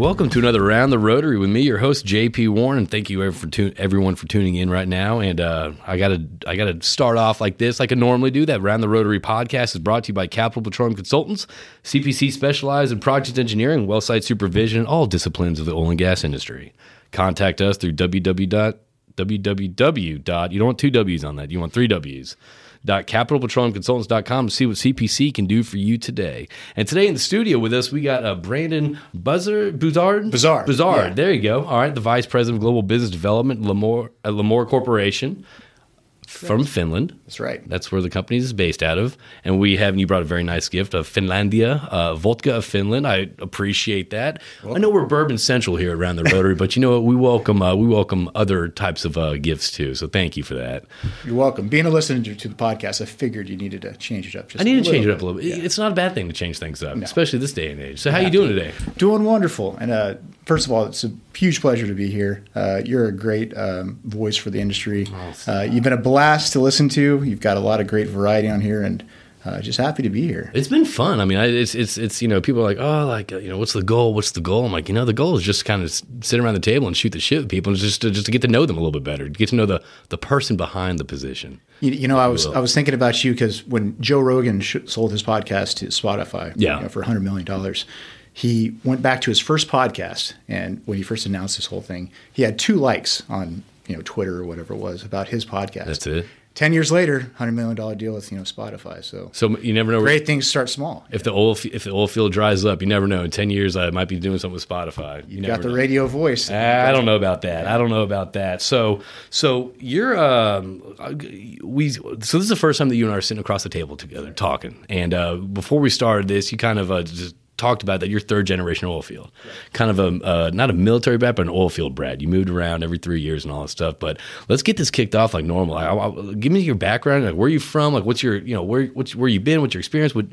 welcome to another Round the Rotary with me, your host JP Warren, thank you for tu- everyone for tuning in right now. And uh, I gotta I gotta start off like this, like I normally do. That Round the Rotary podcast is brought to you by Capital Petroleum Consultants, CPC specialized in project engineering, well site supervision, all disciplines of the oil and gas industry. Contact us through www. www. You don't want two W's on that. You want three W's capitalpetroleumconsultants.com to see what CPC can do for you today. And today in the studio with us, we got uh, Brandon Buzzer, Buzard? Buzard. Buzard. Yeah. There you go. All right. The Vice President of Global Business Development, Lamor, at Lamor Corporation from Finland. That's right. That's where the company is based out of. And we have, and you brought a very nice gift of Finlandia, uh, vodka of Finland. I appreciate that. I know we're bourbon central here around the Rotary, but you know what? We welcome uh, we welcome other types of uh, gifts too. So thank you for that. You're welcome. Being a listener to the podcast, I figured you needed to change it up. Just I need to change it up a little bit. Yeah. It's not a bad thing to change things up, especially this day and age. So how you doing today? Doing wonderful. And uh, first of all, it's a huge pleasure to be here. Uh, you're a great um, voice for the industry. Uh, you've been a blast to listen to. You've got a lot of great variety on here, and uh, just happy to be here. It's been fun. I mean, I, it's it's it's you know people are like oh like uh, you know what's the goal? What's the goal? I'm like you know the goal is just kind of sit around the table and shoot the shit with people, and just to, just to get to know them a little bit better, get to know the the person behind the position. You, you know, I was I was thinking about you because when Joe Rogan sh- sold his podcast to Spotify, Yeah. you know, for hundred million dollars, he went back to his first podcast, and when he first announced this whole thing, he had two likes on you know Twitter or whatever it was about his podcast. That's it. Ten years later, hundred million dollar deal with you know Spotify. So So you never know great things start small. if the oil if the oil field dries up. You never know. In ten years, I might be doing something with Spotify. You You got the know. radio voice. I don't know about that. I don't know about that. So, so you're um, we. So this is the first time that you and I are sitting across the table together talking. And uh, before we started this, you kind of uh, just talked about that you're third generation oil field, kind of a uh, not a military brat, but an oil field brat. You moved around every three years and all that stuff. But let's get this kicked off like normal. I, I, give me your background. Like, where are you from? Like, what's your you know where what's, where you been? What's your experience? What,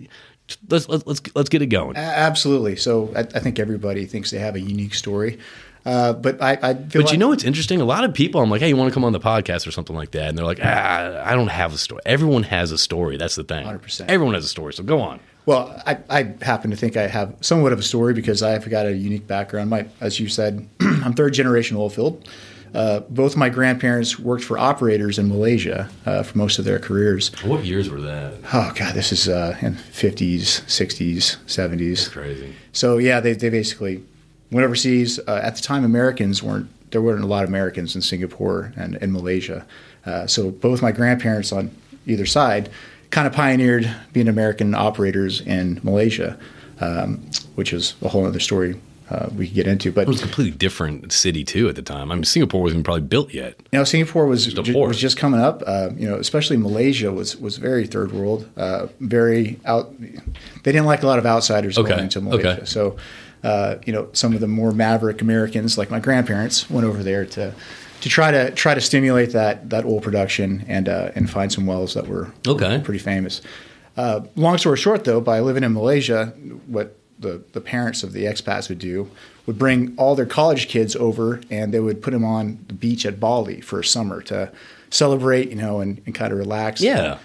let's let's let's let's get it going. Absolutely. So I, I think everybody thinks they have a unique story, uh, but I, I feel But like you know what's interesting? A lot of people, I'm like, hey, you want to come on the podcast or something like that? And they're like, ah, I don't have a story. Everyone has a story. That's the thing. 100%. Everyone has a story. So go on. Well, I, I happen to think I have somewhat of a story because I've got a unique background. My, as you said, I'm third generation oil field. Uh, both my grandparents worked for operators in Malaysia uh, for most of their careers. What years were that? Oh God, this is uh, in 50s, 60s, 70s. Crazy. So yeah, they, they basically went overseas. Uh, at the time, Americans weren't there weren't a lot of Americans in Singapore and in Malaysia. Uh, so both my grandparents on either side kind of pioneered being American operators in Malaysia, um, which is a whole other story uh, we could get into. But It was a completely different city, too, at the time. I mean, Singapore wasn't probably built yet. you know, Singapore was a ju- was just coming up. Uh, you know, especially Malaysia was was very third world, uh, very out. They didn't like a lot of outsiders Okay, going into Malaysia. okay. So, uh, you know, some of the more maverick Americans, like my grandparents, went over there to to try to try to stimulate that that oil production and uh, and find some wells that were Okay. pretty famous. Uh, long story short, though, by living in Malaysia, what the, the parents of the expats would do would bring all their college kids over and they would put them on the beach at Bali for a summer to celebrate, you know, and, and kind of relax. Yeah.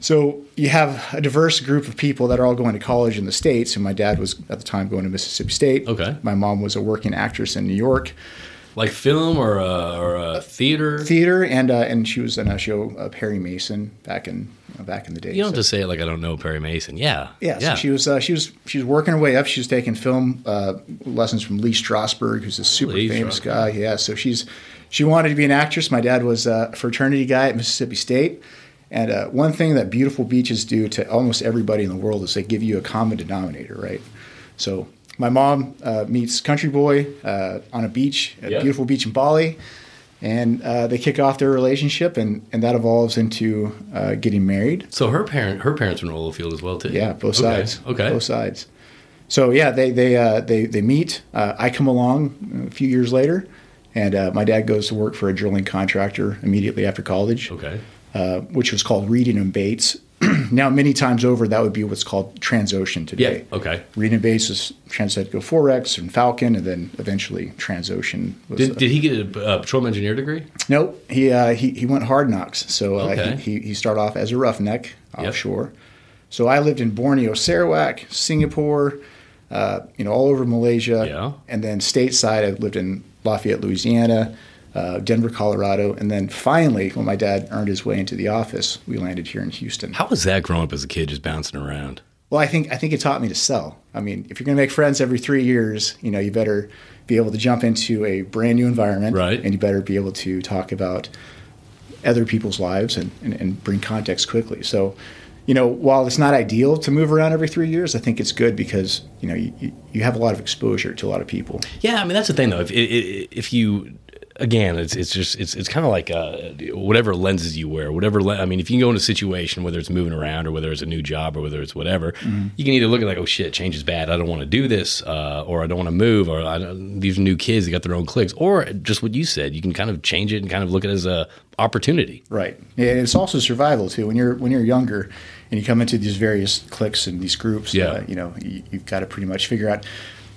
So you have a diverse group of people that are all going to college in the States. And my dad was at the time going to Mississippi State. Okay. My mom was a working actress in New York. Like film or uh, or uh, theater. Theater and uh, and she was in a show uh, Perry Mason back in you know, back in the day. You don't So- have to say it like I don't know Perry Mason. Yeah. Yeah, so she was uh, she was she was working her way up. She was taking film uh, lessons from Lee Strasberg, who's a super Lee famous Strasberg. guy. Yeah, so she's she wanted to be an actress. My dad was a fraternity guy at Mississippi State, and uh, one thing that beautiful beaches do to almost everybody in the world is they give you a common denominator, right? So my mom uh, meets country boy uh, on a beach, a Yeah. beautiful beach in Bali. And uh, they kick off their relationship, and, and that evolves into uh, getting married. So her parent, her parents were in oil field as well too. Yeah, both Okay, sides. Okay. both sides. So yeah, they they uh, they they meet. Uh, I come along a few years later, and uh, my dad goes to work for a drilling contractor immediately after college, Okay. uh, which was called Reading and Bates. Now, many times over, that would be what's called Transocean today. Yeah. Okay. Reading and Bates was translated to Forex and Falcon, and then eventually Transocean. Was, Did, uh, did he get a uh, petroleum engineer degree? Nope. He uh, he he went hard knocks. So uh, Okay. he, he he started off as a roughneck Yep. offshore. So I lived in Borneo, Sarawak, Singapore, uh, you know, all over Malaysia. Yeah. And then stateside, I lived in Lafayette, Louisiana, uh, Denver, Colorado, and then finally, when my dad earned his way into the office, we landed here in Houston. How was that growing up as a kid, just bouncing around? Well, I think I think it taught me to sell. I mean, if you're going to make friends every three years, you know, you better be able to jump into a brand new environment, Right. And you better be able to talk about other people's lives and, and, and bring context quickly. So, you know, while it's not ideal to move around every three years, I think it's good because you know you, you- have a lot of exposure to a lot of people. Yeah, I mean that's the thing though. If, if you again, it's it's just it's it's kind of like uh, whatever lenses you wear, whatever. Le- I mean, if you can go in a situation whether it's moving around or whether it's a new job or whether it's whatever, you can either look at like, oh shit, change is bad. I don't want to do this, uh, or I don't want to move, or I don't, these are new kids. They got their own cliques, or just what you said. You can kind of change it and kind of look at it as a opportunity. Right. And it's also survival too. When you're when you're younger and you come into these various cliques and these groups, Yeah. uh, you know, you, you've got to pretty much figure out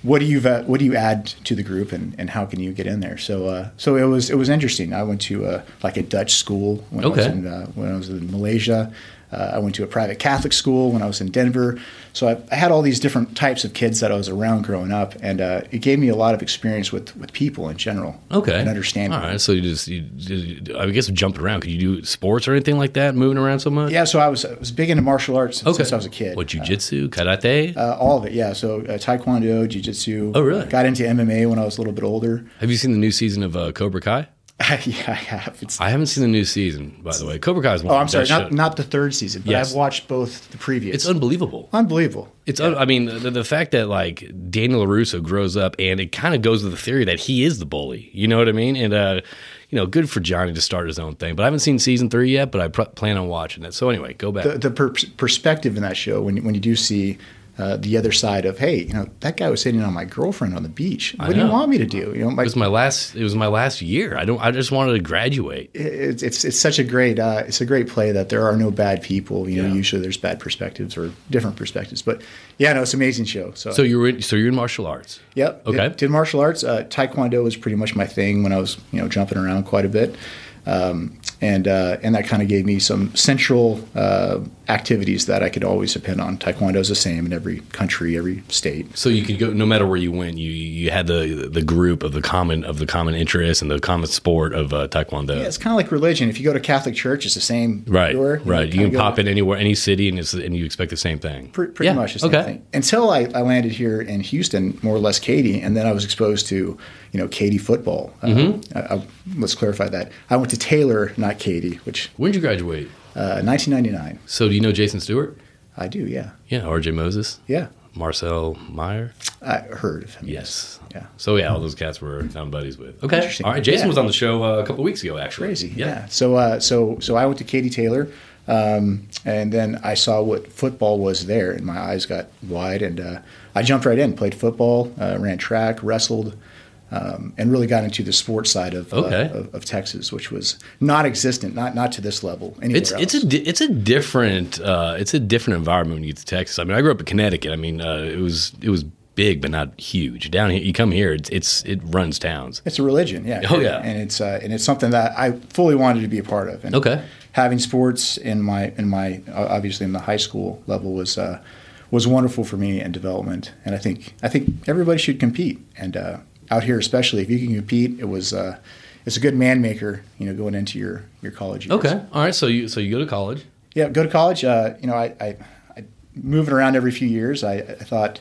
what do you what do you add to the group and, and how can you get in there. So uh, so it was it was interesting. I went to uh, like a Dutch school when I was in uh, when I was in Malaysia. Uh, I went to a private Catholic school when I was in Denver. So I, I had all these different types of kids that I was around growing up, and uh, it gave me a lot of experience with, with people in general. Okay, and understanding. All right, so you just, you just I guess jumped around. Could you do sports or anything like that? Moving around so much? Yeah, so I was I was big into martial arts since I was a kid. What jujitsu, karate? Uh, all of it, yeah. So uh, taekwondo, jiu-jitsu. Oh, really? Got into MMA when I was a little bit older. Have you seen the new season of uh, Cobra Kai? yeah, I have. It's, I haven't seen the new season, by the way. Cobra Kai is one oh, I'm sorry, not, not the third season, but Yes. I've watched both the previous. It's unbelievable. unbelievable. It's un- I mean the, the fact that like Daniel LaRusso grows up and it kind of goes with the theory that he is the bully. You know what I mean? And uh, you know, good for Johnny to start his own thing. But I haven't seen season three yet. But I pr- plan on watching it. So anyway, go back. The, the per- perspective in that show, when, when you do see uh, the other side of, hey, you know, that guy was hitting on my girlfriend on the beach. What do you want me to do? You know, my, it was my last. It was my last year. I don't. I just wanted to graduate. it's, it's it's such a great uh, it's a great play that there are no bad people. You know, Yeah. usually there's bad perspectives or different perspectives. But yeah, no, it's an amazing show. So, So you're in, so you're in martial arts. Yep. Okay. Did, did martial arts. Uh, taekwondo was pretty much my thing when I was, you know, jumping around quite a bit, um, and uh, and that kind of gave me some central uh, activities that I could always depend on. Taekwondo is the same in every country, every state. So you could go no matter where you went. You you had the the group of the common of the common interest and the common sport of uh, taekwondo. Yeah, it's kind of like religion. If you go to Catholic church, it's the same. Right, everywhere. right. You kinda can pop in anywhere, any city, and it's, and you expect the same thing. Pre- pretty Yeah, much the same okay. thing. Until I, I landed here in Houston, more or less Katy, and then I was exposed to, you know, Katy football. Uh, Mm-hmm. I, I, let's clarify that. I went to Taylor, not Katy, which When did you graduate? uh, 1999. So do you know Jason Stewart? I do, yeah, Yeah, R.J. Moses, yeah. Marcel Meyer. I heard of him. Yes. Yeah. So yeah, all those cats were I'm buddies with. Okay. Interesting. All right. Jason Yeah. was on the show uh, a couple weeks ago, actually. Crazy, yeah. So, uh, so, so I went to Katy Taylor, um, and then I saw what football was there, and my eyes got wide, and uh, I jumped right in, played football, uh, ran track, wrestled, um, and really got into the sports side of, Okay. uh, of, of Texas, which was non-existent, not not to this level. It's else. it's a di- it's a different uh, it's a different environment when you get to Texas. I mean, I grew up in Connecticut. I mean, uh, it was it was big but not huge. Down here, you come here, it's, it's it runs towns. It's a religion, yeah. Oh, yeah. and it's uh, and it's something that I fully wanted to be a part of. And Okay. having sports in my in my uh, obviously in the high school level was uh, was wonderful for me and development. And I think I think everybody should compete. And uh, out here, especially if you can compete, it was uh, it's a good man maker. You know, going into your your college years. Okay. All right. So you so you go to college. Yeah, go to college. Uh, you know, I, I, I moving around every few years. I, I thought,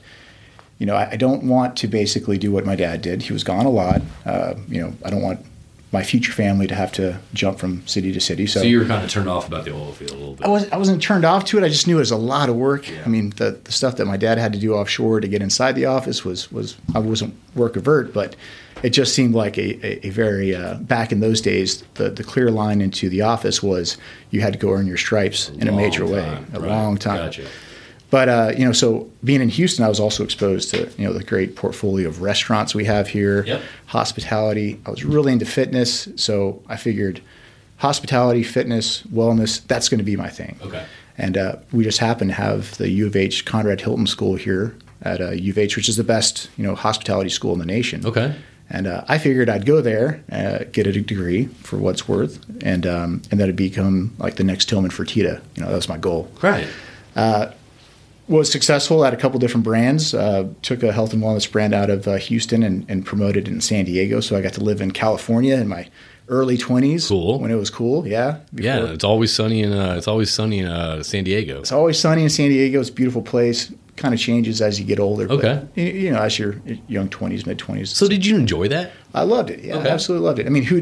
you know, I, I don't want to basically do what my dad did. He was gone a lot. Uh, you know, I don't want my future family to have to jump from city to city. So, So you were kind of turned off about the oil field a little bit. I wasn't I wasn't turned off to it. I just knew it was a lot of work. Yeah. I mean, the, the stuff that my dad had to do offshore to get inside the office was was I wasn't work avert, but it just seemed like a, a, a very uh, back in those days the, the clear line into the office was you had to go earn your stripes in a major way, a right. long time. Gotcha. But uh, you know, so being in Houston, I was also exposed to you know the great portfolio of restaurants we have here, Yep. hospitality. I was really into fitness, so I figured hospitality, fitness, wellness, that's going to be my thing. Okay. And uh, we just happen to have the U of H Conrad Hilton School here at uh, U of H, which is the best you know hospitality school in the nation. Okay. And uh, I figured I'd go there, uh, get a degree for what's worth, and um, and that it'd become like the next Tillman Fertitta. You know, that was my goal Right. Was successful at a couple different brands. Uh, took a health and wellness brand out of uh, Houston and, and promoted it in San Diego. So I got to live in California in my early twenties. Cool. when it was cool. Yeah, yeah, it's always sunny in uh, it's always sunny in uh, San Diego. It's always sunny in San Diego. It's a beautiful place. Kind of changes as you get older. Okay. you, you know, as your young twenties, mid twenties. So did you enjoy that? I loved it. Yeah, Okay. I absolutely loved it. I mean, who?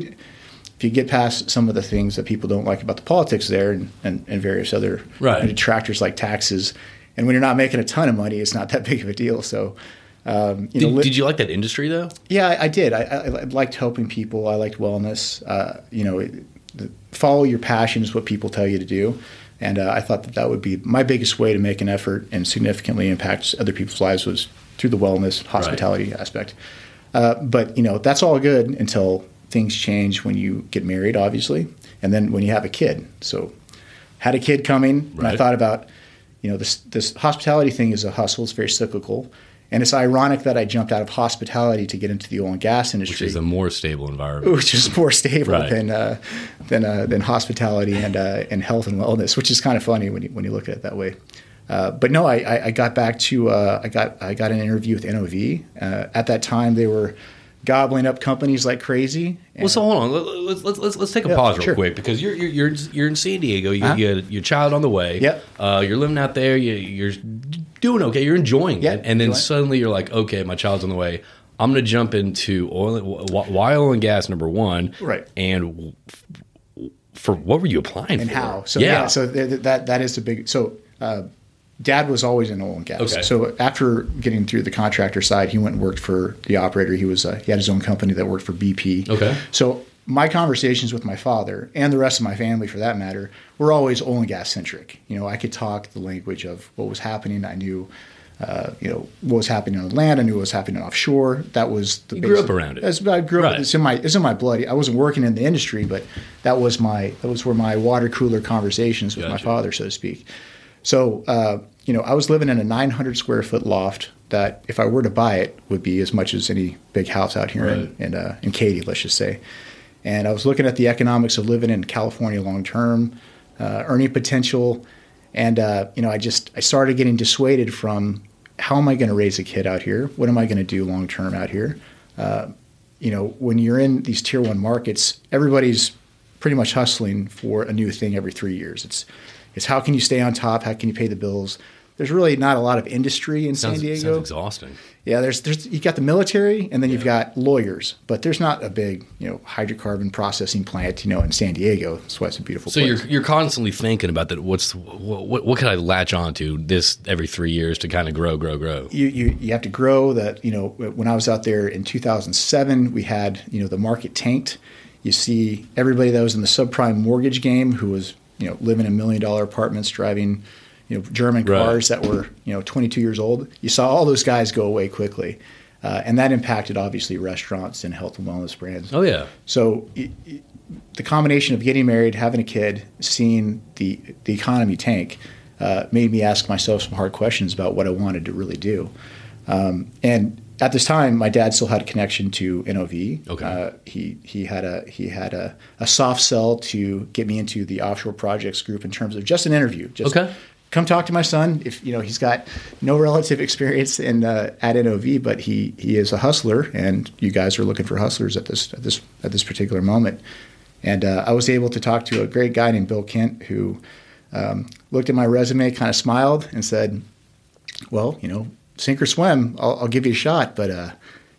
If you get past some of the things that people don't like about the politics there, and, and, and various other Right. detractors like taxes, and when you're not making a ton of money, it's not that big of a deal. So, um, you know, Did, li- did you like that industry though? yeah, I, I did. I, I, liked helping people. I liked wellness. Uh, you know, it, the, follow your passion is what people tell you to do. And uh, I thought that that would be my biggest way to make an effort and significantly impact other people's lives was through the wellness hospitality aspect. Uh, but you know, that's all good until things change when you get married, obviously, and then when you have a kid. So, had a kid coming, and I thought about, you know, this this hospitality thing is a hustle. It's very cyclical, and it's ironic that I jumped out of hospitality to get into the oil and gas industry, Which is a more stable environment. which is more stable Right. than uh, than uh, than hospitality and uh, and health and wellness, which is kind of funny when you when you look at it that way. Uh, but no, I, I, I got back to uh, I got I got an interview with NOV. Uh, at that time, they were gobbling up companies like crazy. Well, so hold on. Let- Let's let's let's, let's take a Yeah, pause real sure. quick because you're you're you're in, you're in San Diego. You, Uh-huh. you your child on the way. Yep. Uh, you're living out there. You, you're doing okay. You're enjoying Yeah, it, and then suddenly you're like, okay, my child's on the way. I'm going to jump into oil, why oil and gas number one, Right. And for what were you applying and for? how. So yeah, so th- th- that that is the big. So uh, dad was always in oil and gas. Okay. So after getting through the contractor side, he went and worked for the operator. He was uh, he had his own company that worked for BP. Okay. So my conversations with my father and the rest of my family, for that matter, were always oil and gas centric. You know, I could talk the language of what was happening. I knew. Uh, you know what was happening on land. I knew what was happening offshore. That was the You grew up around it. I grew up. Right. It's in my it's in my blood. I wasn't working in the industry, but that was my that was where my water cooler conversations with my father, so to speak. So uh, you know, I was living in a 900 square foot loft that, if I were to buy it, would be as much as any big house out here Right. in in, uh, in Katy, let's just say. And I was looking at the economics of living in California long term, uh, earning potential, and uh, you know, I just I started getting dissuaded from how am I going to raise a kid out here? What am I going to do long term out here? Uh, you know, when you're in these tier one markets, everybody's pretty much hustling for a new thing every three years. It's it's how can you stay on top? How can you pay the bills? There's really not a lot of industry in sounds, San Diego. sounds exhausting. Yeah, there's there's you got the military and then you've got lawyers, but there's not a big you know hydrocarbon processing plant you know in San Diego. That's why it's a beautiful So place. you're you're constantly thinking about that. What's what, what, what can I latch onto this every three years to kind of grow, grow, grow? you, you you have to grow that you know when I was out there in 2007 we had you know the market tanked you see everybody that was in the subprime mortgage game who was you know living in million dollar apartments driving you know German Right. cars that were you know 22 years old you saw all those guys go away quickly uh, and that impacted obviously restaurants and health and wellness brands Oh yeah, so y- y- the combination of getting married, having a kid, seeing the the economy tank, uh, made me ask myself some hard questions about what I wanted to really do. Um, and at this time, my dad still had a connection to NOV. Okay. Uh, he he had a he had a, a soft sell to get me into the offshore projects group in terms of just an interview. Just Okay. come talk to my son. If you know he's got no relative experience in uh, at NOV, but he he is a hustler, and you guys are looking for hustlers at this at this at this particular moment. And uh, I was able to talk to a great guy named Bill Kent who um, looked at my resume, kind of smiled, and said, "Well, you know, sink or swim. I'll, I'll give you a shot, but uh,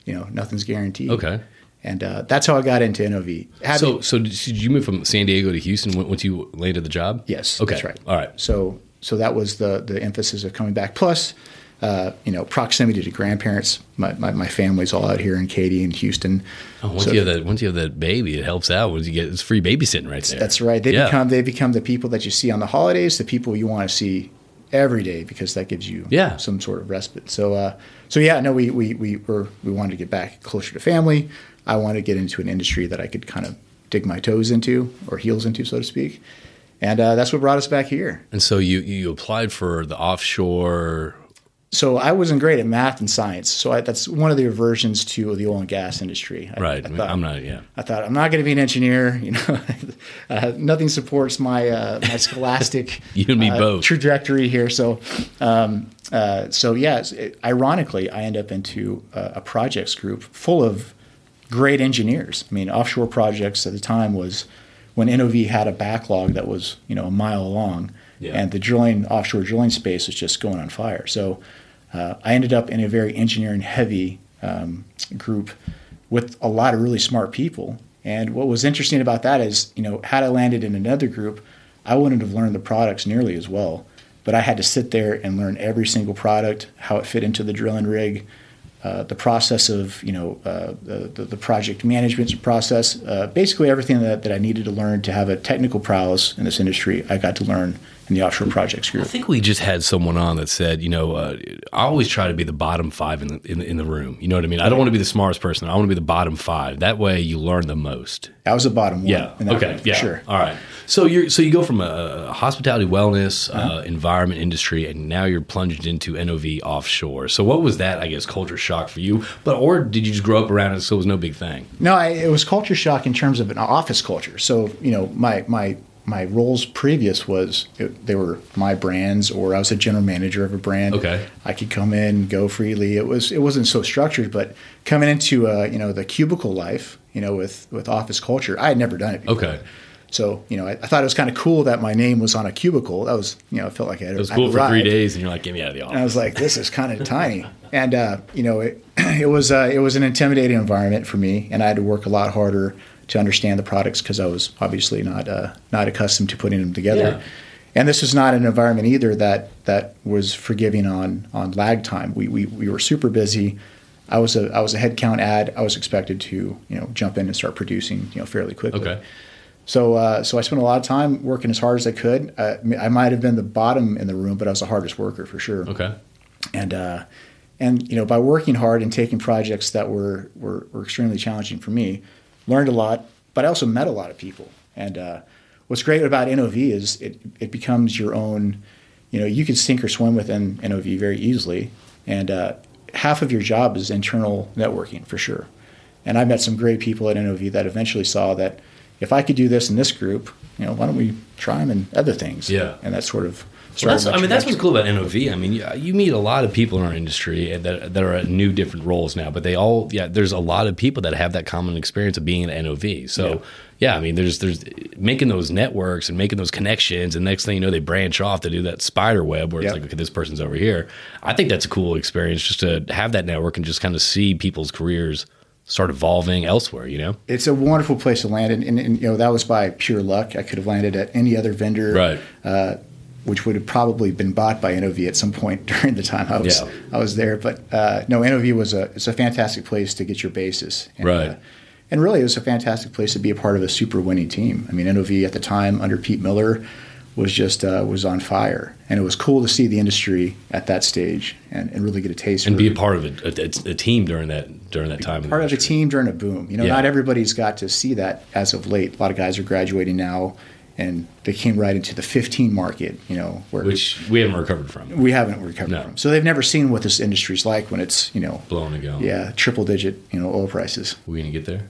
you know, nothing's guaranteed." Okay. And uh, that's how I got into NOV. Having- So so did did you move from San Diego to Houston once you landed the job? Yes, Okay. that's right. All right. So so that was the the emphasis of coming back. Plus, uh, you know, proximity to grandparents. My, my my family's all out here in Katy and Houston. Oh, once So- you have that once you have that baby, it helps out. Once you get it's free babysitting right there. That's right. They Yeah. become they become the people that you see on the holidays, the people you want to see every day because that gives you Yeah. some sort of respite. So uh, so yeah, no, we we we were we wanted to get back closer to family. I wanted to get into an industry that I could kind of dig my toes into or heels into, so to speak. And uh, that's what brought us back here. And so you you applied for the offshore so I wasn't great at math and science. So I, that's one of the aversions to the oil and gas industry. I, Right. I thought, am not. Yeah. I thought I'm not going to be an engineer. You know, uh, nothing supports my uh, my scholastic You and me uh, both. trajectory here. So, um, uh, so yeah. it- ironically, I end up into a, a projects group full of great engineers. I mean, offshore projects at the time was when NOV had a backlog that was you know a mile long, Yeah. and the drilling offshore drilling space was just going on fire. So uh, I ended up in a very engineering heavy um, group with a lot of really smart people. And what was interesting about that is, you know, had I landed in another group, I wouldn't have learned the products nearly as well. But I had to sit there and learn every single product, how it fit into the drilling rig, uh, the process of you know uh, the, the project management process, uh, basically everything that, that I needed to learn to have a technical prowess in this industry, I got to learn in the offshore projects I think we just had someone on that said, you know, uh, I always try to be the bottom five in the, in the in the room. You know what I mean? I don't want to be the smartest person. I want to be the bottom five. That way, you learn the most. I was the bottom one. Yeah. in that Okay. for Yeah. Sure. All right. So you're so you go from a, hospitality wellness uh, environment industry, and now you're plunged into NOV offshore. So what was that? I guess culture shock for you, but or did you just grow up around it so it was no big thing? No, I, it was culture shock in terms of an office culture. So you know, my my my roles previous was it, they were my brands, or I was a general manager of a brand. Okay. I could come in, go freely. It was it wasn't so structured, but coming into uh, you know the cubicle life, you know, with with office culture, I had never done it. Before. Okay. So you know, I, I thought it was kind of cool that my name was on a cubicle. That was you know, I felt like I had It was I cool for three days, and you're like, get me out of the office." And I was like, this is kind of tiny. And, uh, you know, it, it was uh, it was an intimidating environment for me. And I had to work a lot harder to understand the products because I was obviously not uh, not accustomed to putting them together. Yeah. And this was not an environment either that that was forgiving on on lag time. We, we, we were super busy. I was a I was a headcount ad. I was expected to you know jump in and start producing you know fairly quickly. Okay. So, uh, so I spent a lot of time working as hard as I could. Uh, I might have been the bottom in the room, but I was the hardest worker for sure. Okay. And uh, and you know, by working hard and taking projects that were, were were extremely challenging for me, learned a lot. But I also met a lot of people. And uh, what's great about NOV is it it becomes your own. You know, you can sink or swim within NOV very easily, and uh, half of your job is internal networking for sure. And I met some great people at NOV that eventually saw that if I could do this in this group, you know, why don't we try them in other things? Yeah. And that sort of. Well, that's, I mean, that's what's cool about NOV. I mean, you, you meet a lot of people in our industry that, that are at new different roles now, but they all, yeah, there's a lot of people that have that common experience of being at NOV. So, yeah, I mean, there's, there's making those networks and making those connections. And next thing you know, they branch off to do that spider web where it's like, okay, this person's over here. I think that's a cool experience just to have that network and just kind of see people's careers start evolving elsewhere, you know? it's a wonderful place to land, and, and, and, you know that was by pure luck. I could have landed at any other vendor, Right. Uh, which would have probably been bought by NOV at some point during the time I was Yeah. I was there. But uh, no, NOV was a it's a fantastic place to get your basis, and, Right. Uh, and really, it was a fantastic place to be a part of a super winning team. I mean, NOV at the time under Pete Miller was just uh, was on fire, and it was cool to see the industry at that stage and, and really get a taste And be a part of a, a, a team during that, during that time. part of a team during a boom. You know, Yeah. not everybody's got to see that as of late. A lot of guys are graduating now, and they came right into the 15 market. You know, where Which we haven't recovered from. we haven't recovered No. from. So they've never seen what this industry's like when it's you know, Blowing to go. yeah, triple digit you know oil prices. we going to get there?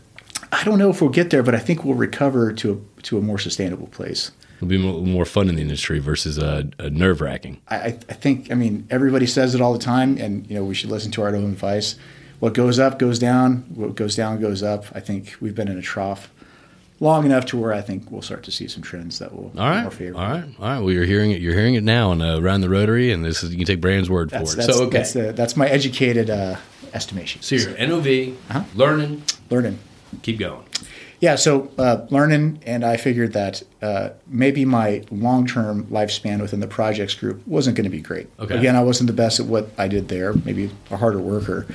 I don't know if we'll get there, but I think we'll recover to a to a more sustainable place. It'll be more fun in the industry versus uh, uh, nerve wracking. I I think I mean everybody says it all the time, and you know we should listen to our own advice. What goes up goes down. What goes down goes up. I think we've been in a trough long enough to where I think we'll start to see some trends that will all right, more favorable. all right, all right. Well, you're hearing it. You're hearing it now, and uh, around the Rotary, and this is you can take Brand's word That's, for it. that's, so okay, that's, uh, that's my educated uh, estimation. so you're NOV, Uh-huh. learning, Learning. keep going. Yeah, so uh, learning, and I figured that uh, maybe my long term lifespan within the projects group wasn't going to be great. Okay. Again, I wasn't the best at what I did there, maybe a harder worker.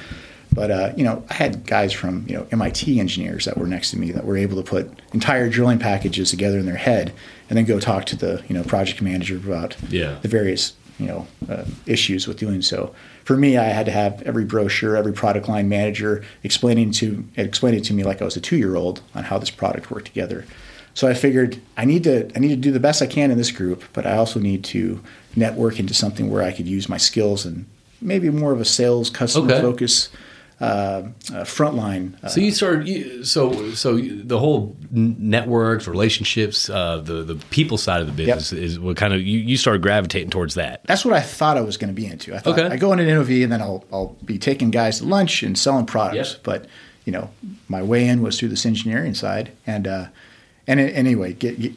But uh, you know, I had guys from you know MIT engineers that were next to me that were able to put entire drilling packages together in their head, and then go talk to the you know project manager about Yeah. the various you know uh, issues with doing so. For me, I had to have every brochure, every product line manager explaining to explaining to me like I was a two year old on how this product worked together. So I figured I need to I need to do the best I can in this group, but I also need to network into something where I could use my skills and maybe more of a sales customer Okay. focus uh, uh, frontline. Uh, So you started. You, so so the whole networks, relationships, uh, the the people side of the business is what kind of you, you started gravitating towards that. that's what I thought I was going to be into. I thought Okay. I go into NOV and then I'll I'll be taking guys to lunch and selling products. Yep. But you know, my way in was through this engineering side, and uh, and anyway, get, get,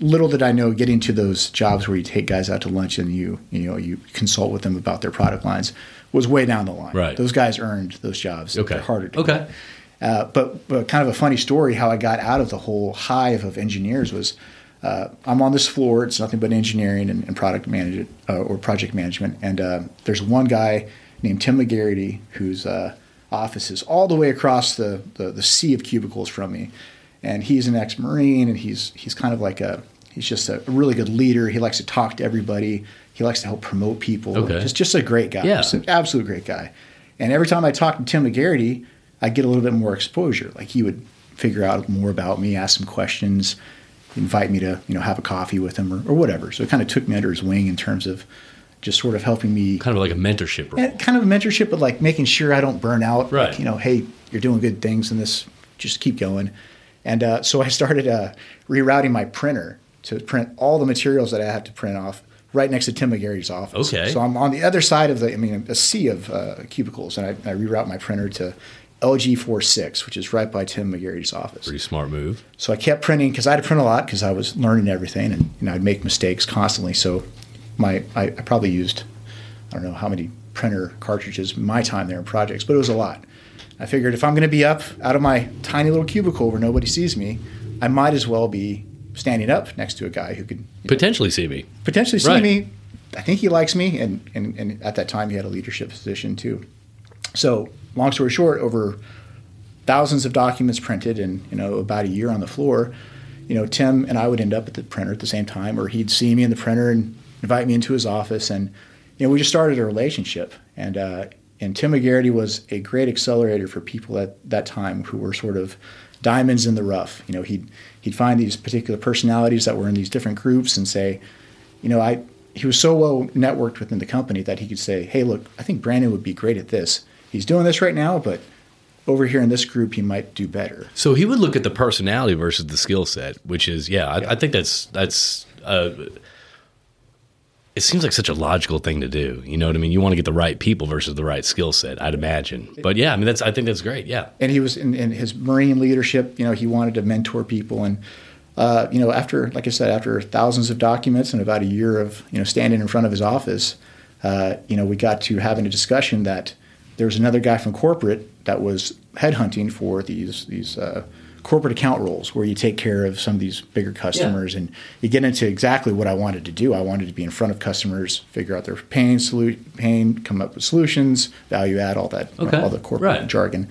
little did I know getting to those jobs where you take guys out to lunch and you you know you consult with them about their product lines was way down the line. Right. Those guys earned those jobs. Okay. They're harder to Okay. Uh, but, but kind of a funny story how I got out of the whole hive of engineers was uh, I'm on this floor. It's nothing but engineering and, and product management uh, or project management. And uh, there's one guy named Tim McGarity whose uh, office is all the way across the, the, the sea of cubicles from me. And he's an ex-marine, and he's he's kind of like a he's just a really good leader. He likes to talk to everybody. He likes to help promote people. Okay. Just just a great guy. Yeah. Just an absolute great guy. And every time I talk to Tim McGarity, I get a little bit more exposure. Like he would figure out more about me, ask some questions, invite me to you know have a coffee with him or, or whatever. So it kind of took me under his wing in terms of just sort of helping me Kind of like a mentorship role. and kind of a mentorship, but like making sure I don't burn out. Right. Like, you know, hey, you're doing good things in this. Just keep going. And uh, so I started uh, rerouting my printer to print all the materials that I had to print off right next to Tim McGarity's office. Okay. So I'm on the other side of the, I mean, a sea of uh, cubicles, and I, I reroute my printer to LG46, which is right by Tim McGarity's office. Pretty smart move. So I kept printing because I had to print a lot because I was learning everything and you know I'd make mistakes constantly. So my I, I probably used I don't know how many printer cartridges my time there in projects, but it was a lot. I figured if I'm going to be up out of my tiny little cubicle where nobody sees me, I might as well be standing up next to a guy who could Potentially CB. potentially see Right. me. I think he likes me, and, and and at that time he had a leadership position too. So long story short, over thousands of documents printed and you know about a year on the floor, you know Tim and I would end up at the printer at the same time, or he'd see me in the printer and invite me into his office, and you know we just started a relationship. And uh, and Tim McGarity was a great accelerator for people at that time who were sort of diamonds in the rough. You know he'd he'd find these particular personalities that were in these different groups and say, you know, I he was so well networked within the company that he could say, "Hey, look, I think Brandon would be great at this. He's doing this right now, but over here in this group, he might do better." So he would look at the personality versus the skill set, which is yeah. I, I think that's that's. Uh, it seems like such a logical thing to do. You know what I mean? You want to get the right people versus the right skill set. I'd imagine. But yeah, I mean that's. I think that's great. Yeah. And he was in, in his Marine leadership. You know, he wanted to mentor people, and uh, you know, after like I said, after thousands of documents and about a year of you know standing in front of his office, uh, you know, we got to having a discussion that there was another guy from corporate that was headhunting for these these uh, corporate account roles where you take care of some of these bigger customers and you get into exactly what I wanted to do. I wanted to be in front of customers, figure out their pain, solu- pain, come up with solutions, value add, all that, Okay. all the corporate Right. jargon.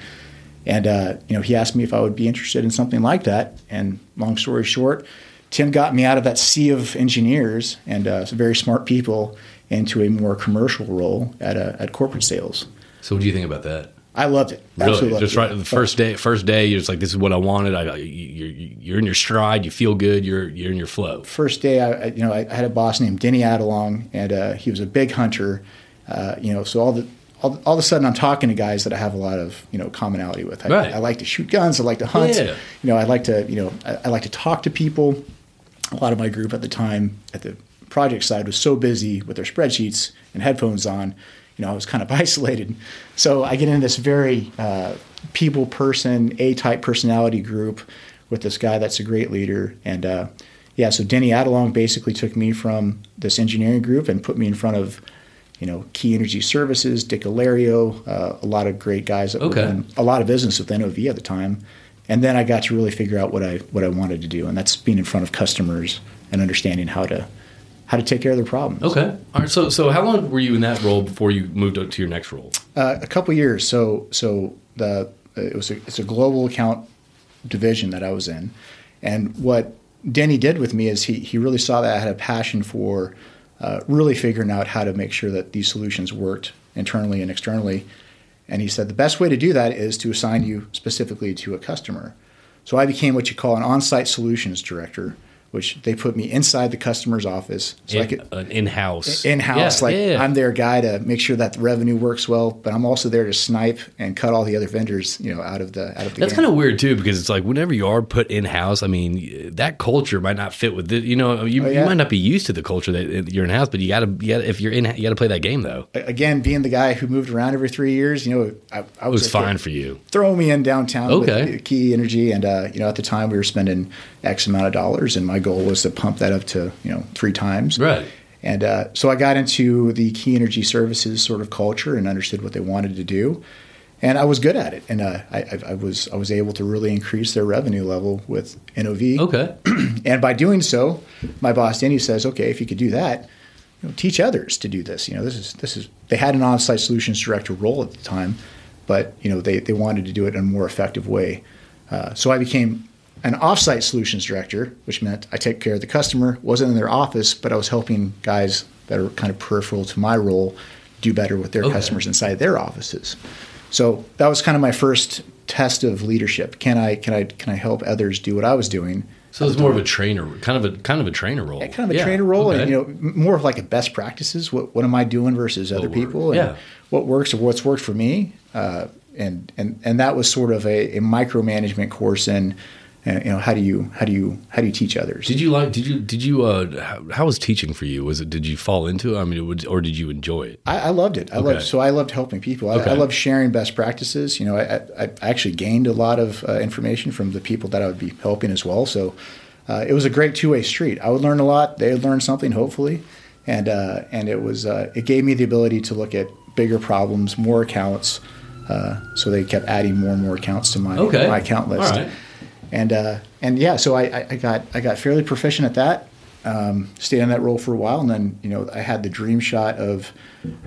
And uh, you know, he asked me if I would be interested in something like that. And long story short, Tim got me out of that sea of engineers and uh, some very smart people into a more commercial role at uh, at corporate sales. So what do you think about that? I loved it. Absolutely loved just it. right the first day. First day, you're just like, "This is what I wanted." I, you're, you're in your stride. You feel good. You're you're in your flow. first day, I, you know I, I had a boss named Denny Adelong, and uh, he was a big hunter. Uh, you know, so all the all, all of a sudden, I'm talking to guys that I have a lot of you know commonality with. I, Right. I like to shoot guns. I like to hunt. Yeah. You know, I like to you know I, I like to talk to people. A lot of my group at the time at the project side was so busy with their spreadsheets and headphones on. You know, I was kind of isolated. So I get in this very uh, people person, A type personality group with this guy that's a great leader. And uh, yeah, so Denny Adelong basically took me from this engineering group and put me in front of, you know, Key Energy Services, Dick Ilario, uh, a lot of great guys that Okay. were doing a lot of business with NOV at the time. And then I got to really figure out what I what I wanted to do, and that's being in front of customers and understanding how to how to take care of their problems. Okay. All right. So so how long were you in that role before you moved up to your next role? Uh, a couple years. So so the it was a, it's a global account division that I was in, and what Denny did with me is he he really saw that I had a passion for uh, really figuring out how to make sure that these solutions worked internally and externally, and he said the best way to do that is to assign you specifically to a customer. So I became what you call an on-site solutions director, which they put me inside the customer's office so I could an in-house. in-house Yeah, like yeah, yeah. i'm their guy to make sure that the revenue works well but i'm also there to snipe and cut all the other vendors you know out of the out of the That's kind of weird too, because it's like whenever you are put in house, I mean, that culture might not fit with it. You know, you, Oh, you might not be used to the culture that you're in house, but you got to, you gotta if you're in, you got to play that game though. again being the guy who moved around every three years you know i, I It was, was fine for you. throw me in downtown Okay. with key energy and uh, you know at the time we were spending x amount of dollars and my goal was to pump that up to you know three times Right. and uh, so i got into the key energy services sort of culture and understood what they wanted to do and i was good at it and uh, I, I, was i was able to really increase their revenue level with nov Okay. and by doing so, my boss Denny says, "Okay, if you could do that, you know, teach others to do this. You know, this is this is." They had an on-site solutions director role at the time, but you know they they wanted to do it in a more effective way. Uh, so I became an off-site solutions director, which meant I take care of the customer. wasn't in their office, but I was helping guys that are kind of peripheral to my role do better with their Okay. customers inside their offices. So that was kind of my first test of leadership. Can I can I can I help others do what I was doing? So it's more of a trainer, kind of a kind of a trainer role. Yeah, kind of a Yeah, trainer role, okay. and you know, more of like a best practices. What what am I doing versus other people? And yeah. what works or what's worked for me, uh, and and and that was sort of a, a micromanagement course in, you know, how do you how do you how do you teach others? Did you like? Did you? Did you? Uh, how, how was teaching for you? Was it? Did you fall into it? I mean, it would, or did you enjoy it? I, I loved it. I Okay. loved so I loved helping people. I, Okay. I loved sharing best practices. You know, I, I, actually gained a lot of uh, information from the people that I would be helping as well. So uh, it was a great two way street. I would learn a lot. They would learn something, hopefully, and uh, and it was uh, it gave me the ability to look at bigger problems, more accounts. Uh, so they kept adding more and more accounts to my Okay. my account list. And uh, and yeah, so I, I- got I got fairly proficient at that. Um, stayed in that role for a while, and then you know I had the dream shot of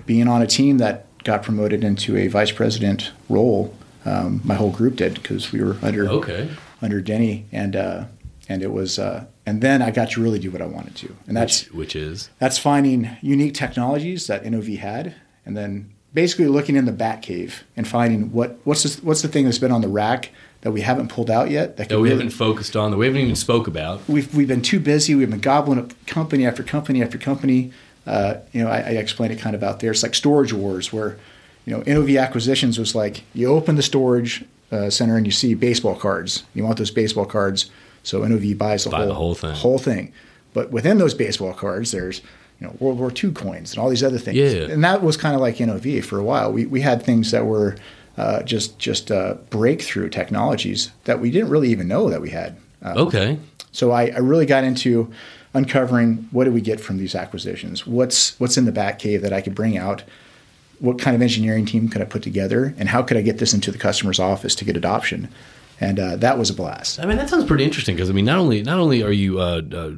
being on a team that got promoted into a vice president role. Um, my whole group did because we were under Okay. under Denny, and uh, and it was uh, and then I got to really do what I wanted to, and that's Which, which is that's finding unique technologies that NOV had, and then basically looking in the bat cave and finding what what's the, what's the thing that's been on the rack that we haven't pulled out yet. That that we really- haven't focused on. That we haven't even spoke about. we've we've been too busy. We've been gobbling up company after company after company. Uh, you know, I, I explained it kind of out there. It's like storage wars, where you know NOV acquisitions was like you open the storage uh, center and you see baseball cards. You want those baseball cards, so NOV buys the Buy whole the whole thing. Whole thing. But within those baseball cards, there's you know World War II coins and all these other things. Yeah. And that was kind of like NOV for a while. We we had things that were uh, just just uh, breakthrough technologies that we didn't really even know that we had. Uh, Okay. so I, I really got into uncovering what do we get from these acquisitions? What's what's in the back cave that I could bring out? What kind of engineering team could I put together? And how could I get this into the customer's office to get adoption? And uh, that was a blast. I mean, that sounds pretty interesting because I mean, not only not only are you uh, uh,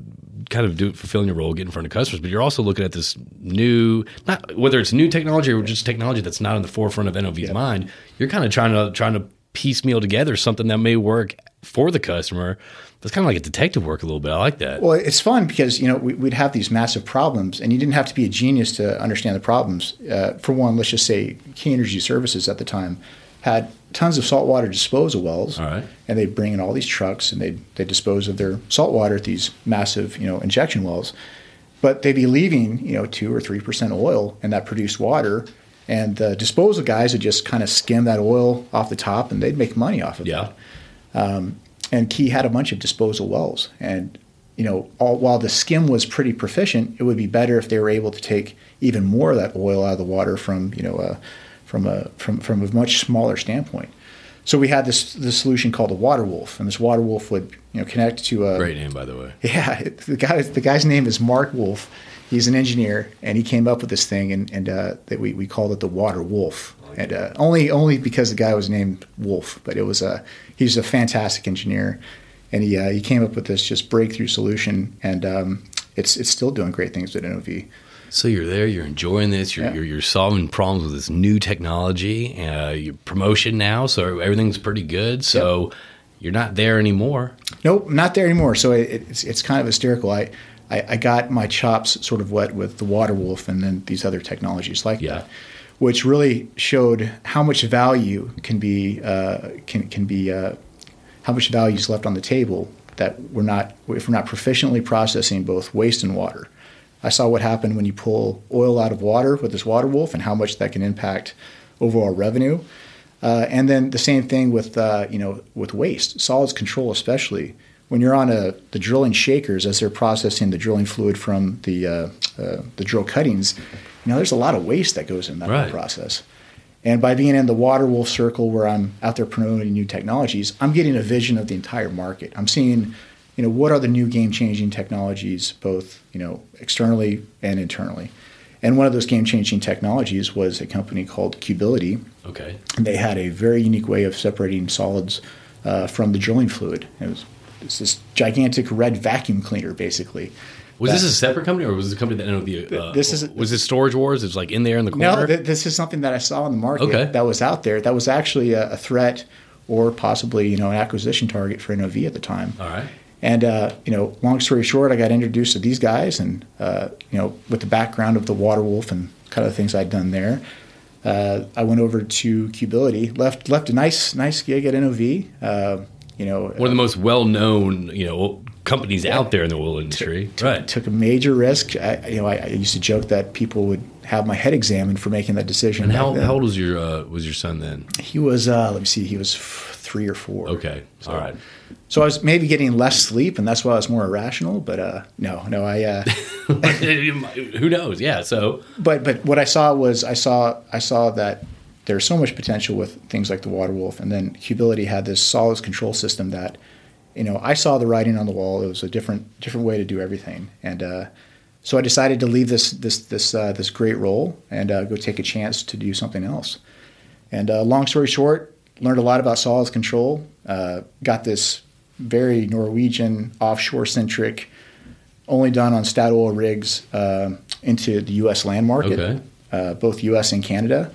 kind of do, fulfilling your role, get in front of customers, but you're also looking at this new, not whether it's new technology or just technology that's not in the forefront of NOV's mind. You're kind of trying to trying to piecemeal together something that may work for the customer. That's kind of like a detective work a little bit. I like that. Well, it's fun because you know we, we'd have these massive problems, and you didn't have to be a genius to understand the problems. Uh, for one, let's just say Key Energy Services at the time had tons of saltwater disposal wells, right. and they'd bring in all these trucks and they they dispose of their saltwater at these massive you know injection wells, but they'd be leaving you know two or three percent oil in that produced water. And the disposal guys would just kind of skim that oil off the top, and they'd make money off of it. Yeah. that and Key had a bunch of disposal wells. And you know, all, while the skim was pretty proficient, it would be better if they were able to take even more of that oil out of the water from you know uh, from a from from a much smaller standpoint. So we had this this solution called the Water Wolf, and this Water Wolf would you know connect to a Great name, by the way. yeah, the guy the guy's name is Mark Wolf. He's an engineer, and he came up with this thing, and and uh, that we, we called it the Water Wolf, and uh, only only because the guy was named Wolf, but it was a he's a fantastic engineer, and he uh, he came up with this just breakthrough solution, and um, it's it's still doing great things at NOV. So you're there, you're enjoying this, you're, Yeah. you're, you're solving problems with this new technology, uh, your promotion now, so everything's pretty good. So you're not there anymore. Nope, not there anymore. So it, it's it's kind of hysterical. I, I I got my chops sort of wet with the Water Wolf and then these other technologies like Yeah. that, which really showed how much value can be uh, can can be uh, how much value is left on the table that we're not if we're not proficiently processing both waste and water. I saw what happened when you pull oil out of water with this water wolf and how much that can impact overall revenue. Uh, and then the same thing with uh, you know with waste, solids control especially. When you're on a the drilling shakers as they're processing the drilling fluid from the uh, uh the drill cuttings, you know there's a lot of waste that goes in that right. process. And by being in the water wolf circle where I'm out there promoting new technologies, I'm getting a vision of the entire market. I'm seeing, you know, what are the new game changing technologies, both, you know, externally and internally. And one of those game changing technologies was a company called Cubility. Okay. And they had a very unique way of separating solids uh, from the drilling fluid. It was this gigantic red vacuum cleaner, basically. Was this a separate company, or was this a company that NOV? Uh, this is was this Storage Wars? It's like in there in the corner. No, th- this is something that I saw in the market okay. that was out there. That was actually a, a, threat, or possibly you know an acquisition target for NOV at the time. All right. And uh, you know, long story short, I got introduced to these guys, and uh, you know, with the background of the Water Wolf and kind of the things I'd done there, uh, I went over to Cubility. left left a nice nice gig at NOV. Uh, you know, one of the most well known you know companies yeah. out there in the oil industry. Took, right. Took a major risk. I, you know, I, I, used to joke that people would have my head examined for making that decision. And how, how old was your uh, was your son then? He was. Uh, let me see. He was f- three or four. Okay. So, All right. So I was maybe getting less sleep, and that's why I was more irrational. But uh, no, no, I. Uh, Who knows? Yeah. So. But but what I saw was I saw I saw that there's so much potential with things like the Water Wolf, and then Cubility had this solids control system that you know, I saw the writing on the wall. It was a different different way to do everything, and uh, so I decided to leave this this this uh, this great role and uh, go take a chance to do something else. And uh, long story short, learned a lot about solids control. Uh, got this very Norwegian offshore centric, only done on Statoil rigs uh, into the U.S. land market, okay. both U.S. and Canada.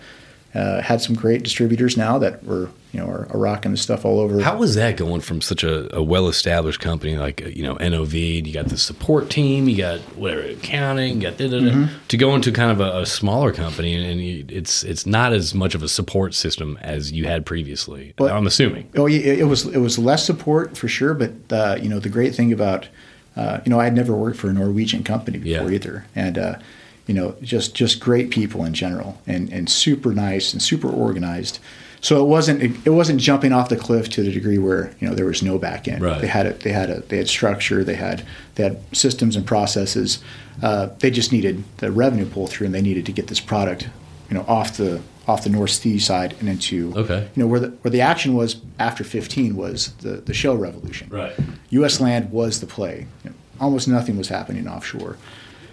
had some great distributors now that were you know, are, are rocking the stuff all over. How was that going from such a, a well-established company like you know NOV? You got the support team, you got whatever accounting, you got mm-hmm. to go into kind of a, a smaller company, and, you, it's it's not as much of a support system as you had previously. But, I'm assuming. Oh, yeah, it was it was less support for sure, but uh, you know the great thing about uh, you know I had never worked for a Norwegian company before yeah. either, and uh, you know just just great people in general, and and super nice and super organized. So it wasn't it wasn't jumping off the cliff to the degree where you know there was no back end. Right. They had it. They had a they had structure. They had they had systems and processes. Uh, they just needed the revenue pull through, and they needed to get this product, you know, off the off the North Sea side and into okay. you know where the where the action was after 15 was the the shale revolution. Right. U.S. land was the play. You know, almost nothing was happening offshore.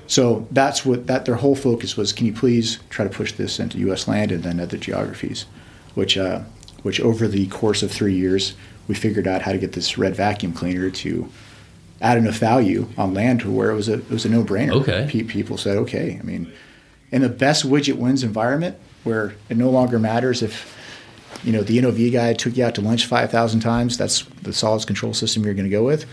So that's what that their whole focus was. Can you please try to push this into U.S. land and then other geographies? Which uh, which over the course of three years we figured out how to get this red vacuum cleaner to add enough value on land to where it was a it was a no brainer. Okay, people said okay. I mean, in the best widget wins environment where it no longer matters if you know the NOV guy took you out to lunch five thousand times. That's the solids control system you're going to go with.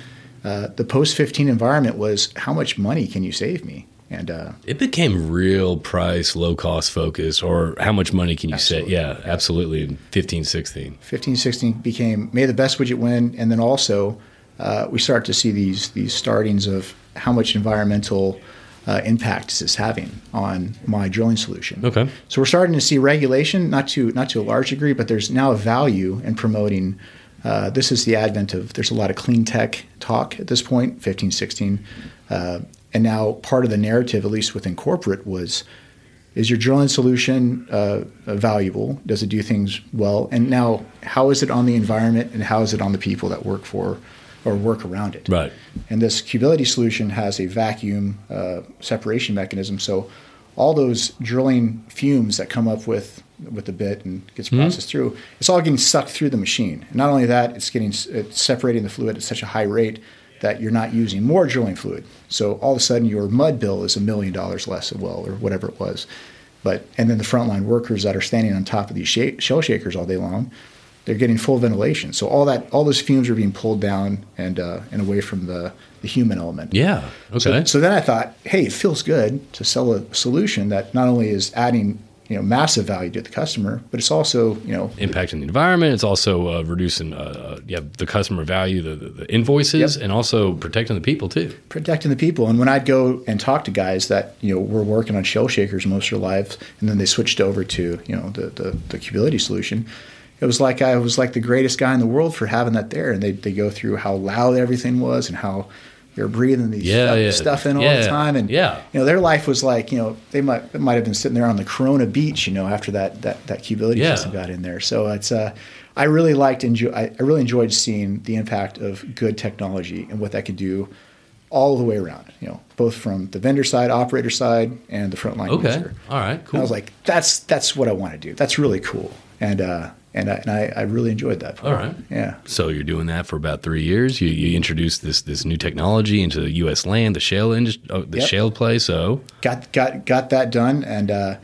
Uh, the post 15 environment was how much money can you save me? And uh, it became real price, low cost focus, or how much money can you absolutely. set? Yeah, absolutely. 15, 16. 15, 16 became may the best widget win. And then also, uh, we start to see these, these startings of how much environmental uh, impact is this having on my drilling solution. Okay. So we're starting to see regulation, not to, not to a large degree, but there's now a value in promoting. Uh, this is the advent of, there's a lot of clean tech talk at this point, 15, 16. Uh, and now part of the narrative, at least within corporate, was is your drilling solution uh, valuable? Does it do things well? And now, how is it on the environment and how is it on the people that work for or work around it? Right. And this Cubility solution has a vacuum uh, separation mechanism. So all those drilling fumes that come up with with the bit and gets mm-hmm. processed mm-hmm. through, it's all getting sucked through the machine. And not only that, it's getting it's separating the fluid at such a high rate that you're not using more drilling fluid. So all of a sudden your mud bill is a million dollars less a well or whatever it was. But and then the frontline workers that are standing on top of these sh- shale shakers all day long, they're getting full ventilation. So all that all those fumes are being pulled down and uh, and away from the, the human element. Yeah. Okay. So, so then I thought, hey, it feels good to sell a solution that not only is adding you know massive value to the customer, but it's also you know impacting the environment. It's also uh, reducing uh, yeah the customer value, the, the, the invoices, yep. and also protecting the people too. Protecting the people. And when I'd go and talk to guys that you know were working on shale shakers most of their lives, and then they switched over to you know the the, the Cubility solution. It was like I was like the greatest guy in the world for having that there, and they they go through how loud everything was and how you're breathing these yeah, stuff, yeah. stuff, in all yeah. the time, and yeah. you know their life was like you know they might might have been sitting there on the Corona beach, you know, after that that that yeah. system got in there. So it's uh, I really liked enjoy I, I really enjoyed seeing the impact of good technology and what that could do all the way around. You know, both from the vendor side, operator side, and the frontline okay. user. All right, cool. And I was like, that's that's what I want to do. That's really cool. And uh, and I, and I, I, really enjoyed that. All right, yeah. So you're doing that for about three years. You, you introduced this this new technology into the U.S. land, the shale industry, oh, the yep. shale play. So got got got that done, and uh,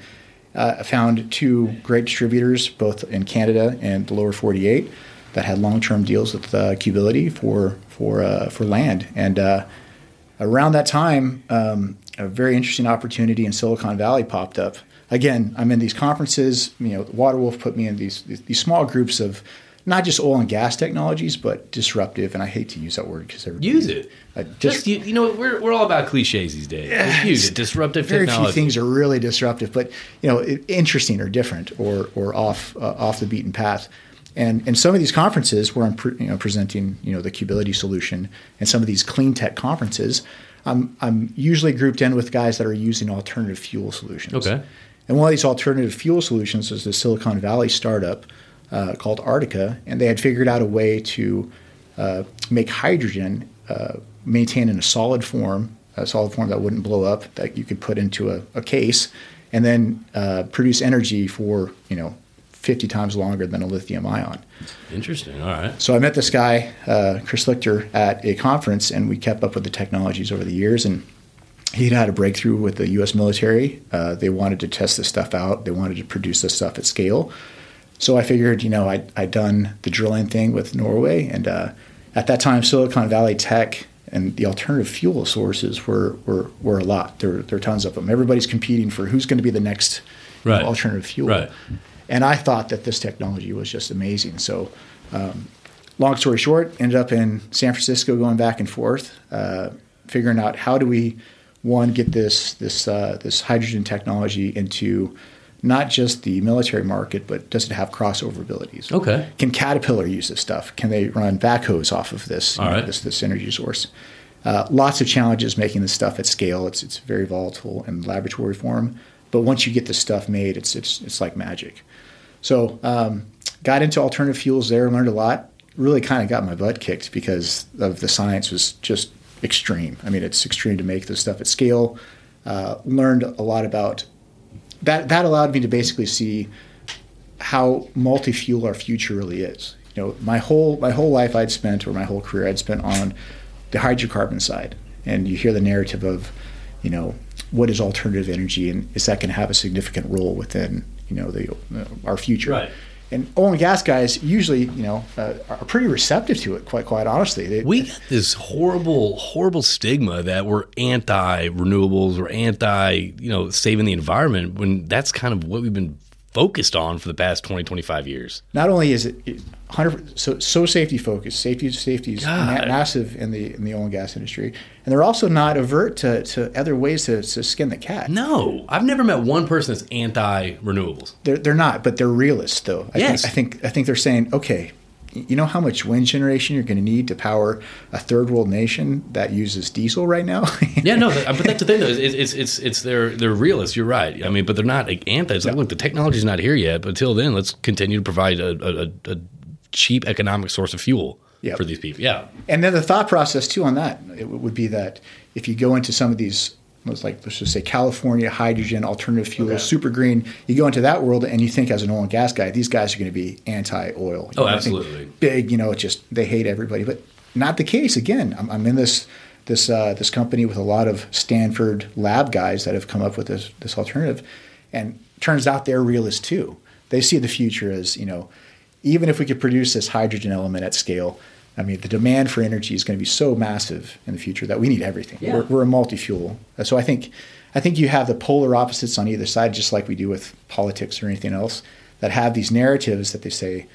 uh, found two great distributors, both in Canada and the lower 48, that had long term deals with uh, Cubility for for uh, for land. And uh, around that time, um, a very interesting opportunity in Silicon Valley popped up again, I'm in these conferences. You know, Waterwolf put me in these these small groups of not just oil and gas technologies, but disruptive. And I hate to use that word because everybody use it. Uh, dis- just you, you, know, we're we're all about cliches these days. Use it. Disruptive. Very technology. few things are really disruptive, but you know, interesting or different or or off uh, off the beaten path. And and some of these conferences where I'm pre- you know, presenting you know the Cubility solution, and some of these clean tech conferences, I'm I'm usually grouped in with guys that are using alternative fuel solutions. Okay. And one of these alternative fuel solutions was the Silicon Valley startup uh, called Ardica, and they had figured out a way to uh, make hydrogen uh, maintain in a solid form, a solid form that wouldn't blow up, that you could put into a, a case, and then uh, produce energy for you know 50 times longer than a lithium ion. Interesting. All right. So I met this guy, uh, Chris Lichter, at a conference, and we kept up with the technologies over the years and he'd had a breakthrough with the U.S. military. Uh, they wanted to test this stuff out. They wanted to produce this stuff at scale. So I figured, you know, I'd, I'd done the drilling thing with Norway, and uh, at that time, Silicon Valley Tech and the alternative fuel sources were were, were a lot. There, there are tons of them. Everybody's competing for who's going to be the next right. know, alternative fuel. Right. And I thought that this technology was just amazing. So. Um, long story short, ended up in San Francisco, going back and forth, uh, figuring out how do we one get this this uh, this hydrogen technology into not just the military market, but does it have crossover abilities? Okay. Can Caterpillar use this stuff? Can they run backhoes off of this know, this this energy source? Uh, lots of challenges making this stuff at scale. It's it's very volatile in laboratory form, but once you get the stuff made, it's it's it's like magic. So um, got into alternative fuels there, learned a lot. Really kind of got my butt kicked because of the science was just extreme. I mean, it's extreme to make this stuff at scale. Uh, learned a lot about that. That allowed me to basically see how multi-fuel our future really is. You know, my whole my whole life I'd spent, or my whole career I'd spent on the hydrocarbon side, and you hear the narrative of, you know, what is alternative energy, and is that going to have a significant role within you know the our future? Right and oil and gas guys usually, you know, uh, are pretty receptive to it. Quite, quite honestly, they, we got this horrible, horrible stigma that we're anti renewables, we're anti, you know, saving the environment. When that's kind of what we've been focused on for the past 20, 25 years. Not only is it 100 so so safety focused, safety safety is ma- massive in the in the oil and gas industry, and they're also not avert to, to other ways to, to skin the cat. No, I've never met one person that's anti renewables. They're they're not, but they're realists though. I yes, think, I think I think they're saying okay, you know how much wind generation you're going to need to power a third world nation that uses diesel right now? yeah, no, but that's the thing though. It's, it's it's it's they're they're realists. You're right. I mean, but they're not like anti. It's no. like, look, the technology's not here yet, but until then, let's continue to provide a, a, a cheap economic source of fuel yep. for these people. Yeah, and then the thought process too on that it would be that if you go into some of these was like let's just say California hydrogen alternative fuels, okay. super green. You go into that world and you think as an oil and gas guy, these guys are going to be anti-oil. Oh, know, absolutely. Big, you know, just they hate everybody, but not the case. Again, I'm, I'm in this this uh, this company with a lot of Stanford lab guys that have come up with this this alternative, and turns out they're realists too. They see the future as you know, even if we could produce this hydrogen element at scale, I mean, the demand for energy is going to be so massive in the future that we need everything. Yeah. We're, we're a multi-fuel, uh, so I think I think you have the polar opposites on either side, just like we do with politics or anything else, that have these narratives that they say,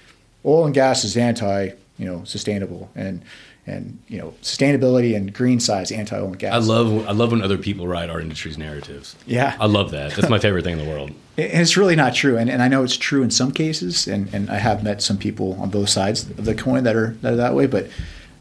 oil and gas is anti, you know, sustainable, and and you know, sustainability and green size anti oil and gas. I love I love when other people write our industry's narratives. Yeah. I love that. That's my favorite thing in the world. And it's really not true. And, and I know it's true in some cases. And, and I have met some people on both sides of the coin that are that, are that way. But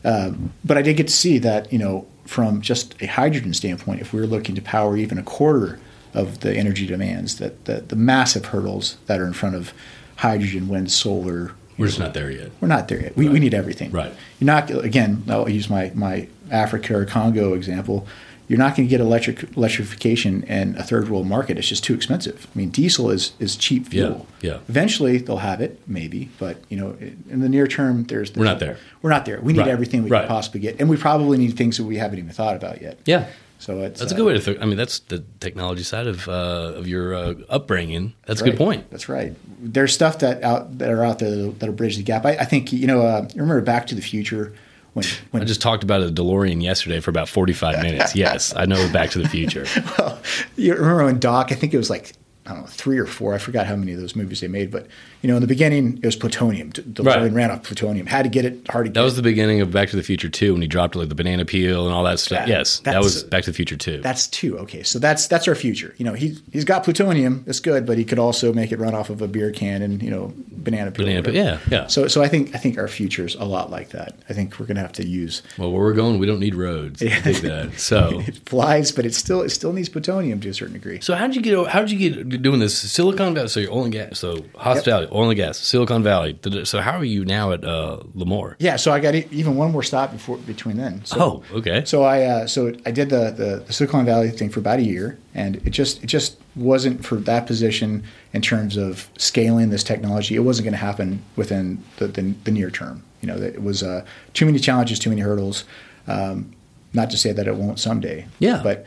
um, but I did get to see that, you know, from just a hydrogen standpoint, if we were looking to power even a quarter of the energy demands, that the, the massive hurdles that are in front of hydrogen, wind, solar. We're just not there yet. We're not there yet. We, we need everything. Right. You're not, again, I'll use my, my Africa or Congo example you're not going to get electric electrification in a third world market. It's just too expensive. I mean, diesel is is cheap fuel. Yeah, yeah. Eventually, they'll have it, maybe, but you know, in the near term, there's, there's We're not there. We're not there. We need Right, everything we right. can possibly get, and we probably need things that we haven't even thought about yet. Yeah. So it's That's a uh, good way to think. I mean, that's the technology side of uh, of your uh, upbringing. That's a right. good point. That's right. There's stuff that out that are out there that'll, that'll bridge the gap. I, I think you know. Uh, remember Back to the Future when when I just talked about a DeLorean yesterday for about 45 minutes. Yes, I know Back to the Future. well, you remember when Doc? I think it was like I don't know three or four. I forgot how many of those movies they made, but you know, in the beginning, it was plutonium. The Right. ran off plutonium. Had to get it. Hard to get. That was the beginning of Back to the Future 2 when he dropped like the banana peel and all that stuff. That- yes, that was Back to the Future 2. That's two. Okay, so that's that's our future. You know, he he's got plutonium. That's good, but he could also make it run off of a beer can and you know banana peel. Banana peel, yeah, yeah. So so I think I think our future's a lot like that. I think we're gonna have to use well, where we're going, we don't need roads. Think that. So, it flies, but it still it still needs plutonium to a certain degree. so how did you get? How did you get doing this? Silicon Valley. So you're oil and gas. So hospitality, oil and gas, Silicon Valley. So how are you now at uh, Lamor? Yeah, so I got even one more stop before between then. So, Oh, okay. So I uh, so I did the, the the Silicon Valley thing for about a year, and it just it just wasn't for that position in terms of scaling this technology. It wasn't going to happen within the, the, the near term. You know, it was uh, too many challenges, too many hurdles. Um, not to say that it won't someday. Yeah. But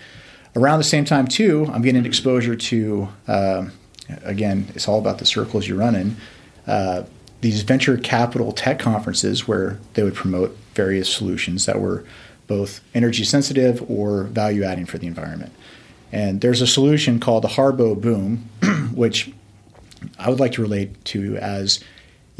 around the same time too, I'm getting exposure to um, again, it's all about the circles you're running. Uh, these venture capital tech conferences where they would promote various solutions that were both energy sensitive or value adding for the environment. And there's a solution called the Harbo Boom, which I would like to relate to as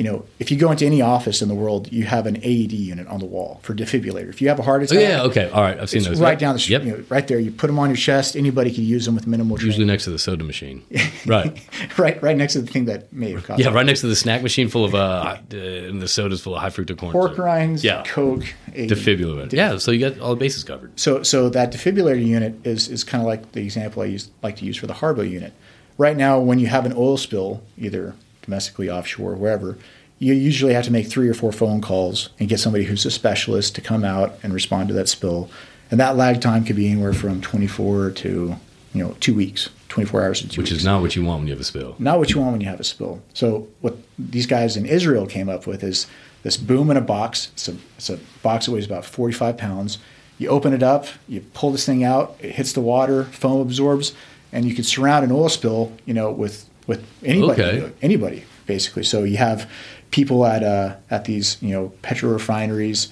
you know, if you go into any office in the world, you have an AED unit on the wall for defibrillator. If you have a heart Oh, attack, yeah. Okay. All right. I've seen those. right Yep. down the street, Yep. you know, right there. You put them on your chest. Anybody can use them with minimal training. Usually next to the soda machine. Right. right, right next to the thing that may have caused Yeah, right next to the snack machine full of uh, uh and the soda's full of high fructose corn. pork rinds, Yeah. Coke, AED. Defibrillator. Yeah, so you got all the bases covered. So, so that defibrillator unit is, is kind of like the example I use, like to use for the Harbo unit. Right now, when you have an oil spill, either domestically, offshore, wherever, you usually have to make three or four phone calls and get somebody who's a specialist to come out and respond to that spill. And that lag time could be anywhere from 24 to you know two weeks, 24 hours to two Which weeks. is not what you want when you have a spill. not what you want when you have a spill. So what these guys in Israel came up with is this boom in a box. It's a, it's a box that weighs about 45 pounds. You open it up, you pull this thing out, it hits the water, foam absorbs, and you can surround an oil spill, you know, with with anybody, Okay. anybody basically. So you have people at uh, at these you know petro refineries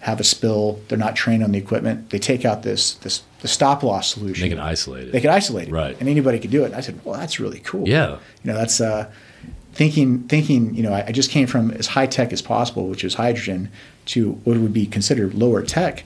have a spill. They're not trained on the equipment. They take out this this the stop loss solution. They can isolate it. They could isolate it, Right. And anybody could do it. And I said, well, that's really cool. Yeah. You know, that's uh, thinking. Thinking. You know, I, I just came from as high tech as possible, which is hydrogen, to what would be considered lower tech.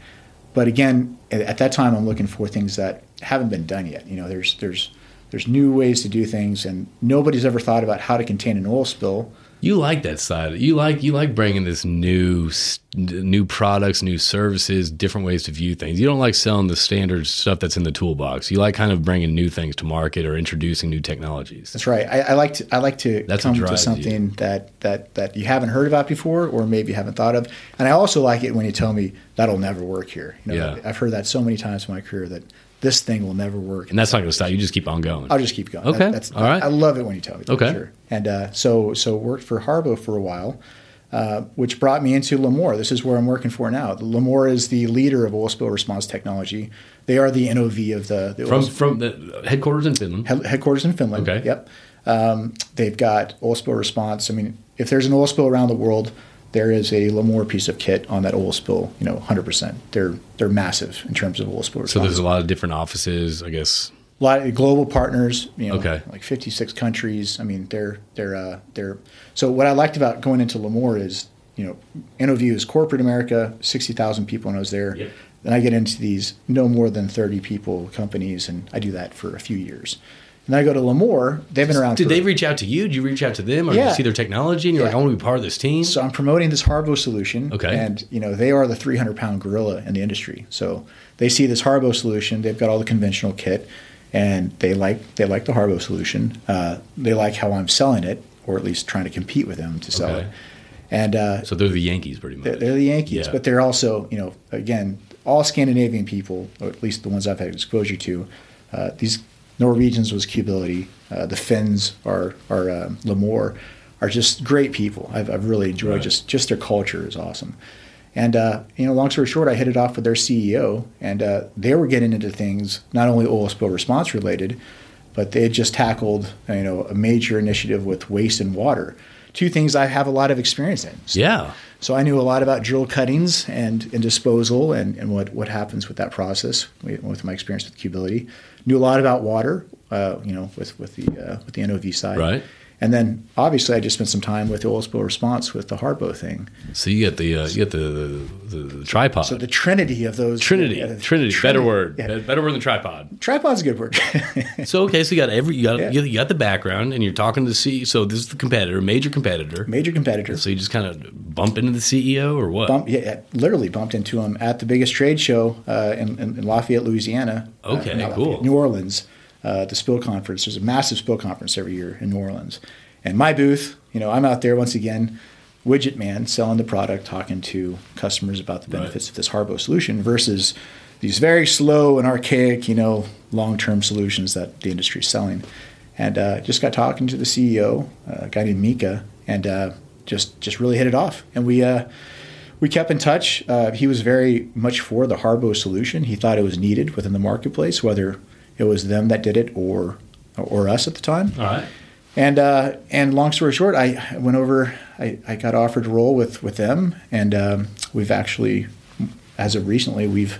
But again, at, at that time, I'm looking for things that haven't been done yet. You know, there's there's there's new ways to do things, and nobody's ever thought about how to contain an oil spill. You like that side. You like you like bringing this new new products, new services, different ways to view things. You don't like selling the standard stuff that's in the toolbox. You like kind of bringing new things to market or introducing new technologies. That's right. I, I like to I like to That's come to something that, that that you haven't heard about before, or maybe haven't thought of. And I also like it when you tell me that'll never work here. You know, Yeah. I've heard that so many times in my career that this thing will never work. And that's not going to stop. You just keep on going. I'll just keep going. Okay. That- that's, All right. I love it when you tell me. That, Okay. Sure. And uh, so so worked for Harbo for a while, uh, which brought me into Lamor. This is where I'm working for now. Lamor is the leader of oil spill response technology. They are the NOV of the, the From from the headquarters in Finland. Head- headquarters in Finland. Okay. Yep. Um, they've got oil spill response. I mean, if there's an oil spill around the world, there is a Lamor piece of kit on that oil spill. You know, 100%. They're they're massive in terms of oil spill. So there's a lot of different offices, I guess. a lot of global partners. You know, Okay. like 56 countries. I mean, they're they're uh, they're. So what I liked about going into Lamor is, you know, NOV is corporate America, 60,000 people when I was there. Yep. Then I get into these no more than 30 people companies, and I do that for a few years. And then I go to Lamor. They've been around. Did for, they reach out to you? Did you reach out to them, or Yeah. you see their technology and you're Yeah. like, I want to be part of this team? So I'm promoting this Harbo solution. Okay. And you know they are the 300 pound gorilla in the industry. So they see this Harbo solution. They've got all the conventional kit, and they like they like the Harbo solution. Uh, they like how I'm selling it, or at least trying to compete with them to sell Okay. it. And uh, so they're the Yankees, pretty much. they're, they're the Yankees, Yeah. but they're also you know again all Scandinavian people, or at least the ones I've had exposure to. Uh, these Norwegians was Cubility. Uh, the Finns are are uh, Lamor are just great people. I've, I've really enjoyed Right. just just their culture is awesome. And uh, you know, long story short, I hit it off with their CEO, and uh, they were getting into things not only oil spill response related, but they had just tackled you know a major initiative with waste and water. Two things I have a lot of experience in. yeah. So I knew a lot about drill cuttings and, and disposal and, and what, what happens with that process with with my experience with Cubility Knew a lot about water, uh, you know, with, with the uh, with the NOV side. Right. And then obviously I just spent some time with the oil spill response with the Harbo thing. So you get the uh, you get the the, the, the tripod. So the trinity of those Trinity, yeah, the Trinity, better word, Yeah. Better word than tripod. Tripod's a good word. So okay, so you got every you got Yeah. you got the background, and you're talking to the CEO. So this is the competitor, major competitor. Major competitor. So you just kind of bump into the CEO or what? Bump, yeah, literally bumped into him at the biggest trade show uh, in, in, Lafayette, Louisiana. Uh, Okay, cool. Lafayette, New Orleans, uh, the Spill Conference. There's a massive Spill Conference every year in New Orleans. And my booth, you know, I'm out there once again, widget man, selling the product, talking to customers about the benefits of this Harbo solution versus these very slow and archaic, you know, long-term solutions that the industry is selling. And uh, just got talking to the CEO, uh, a guy named Mika, and uh, just just really hit it off. And we uh, we kept in touch. Uh, he was very much for the Harbo solution. He thought it was needed within the marketplace, whether it was them that did it or or us at the time. All right. And uh, and long story short, I went over. I, I got offered a role with with them, and um, we've actually, as of recently, we've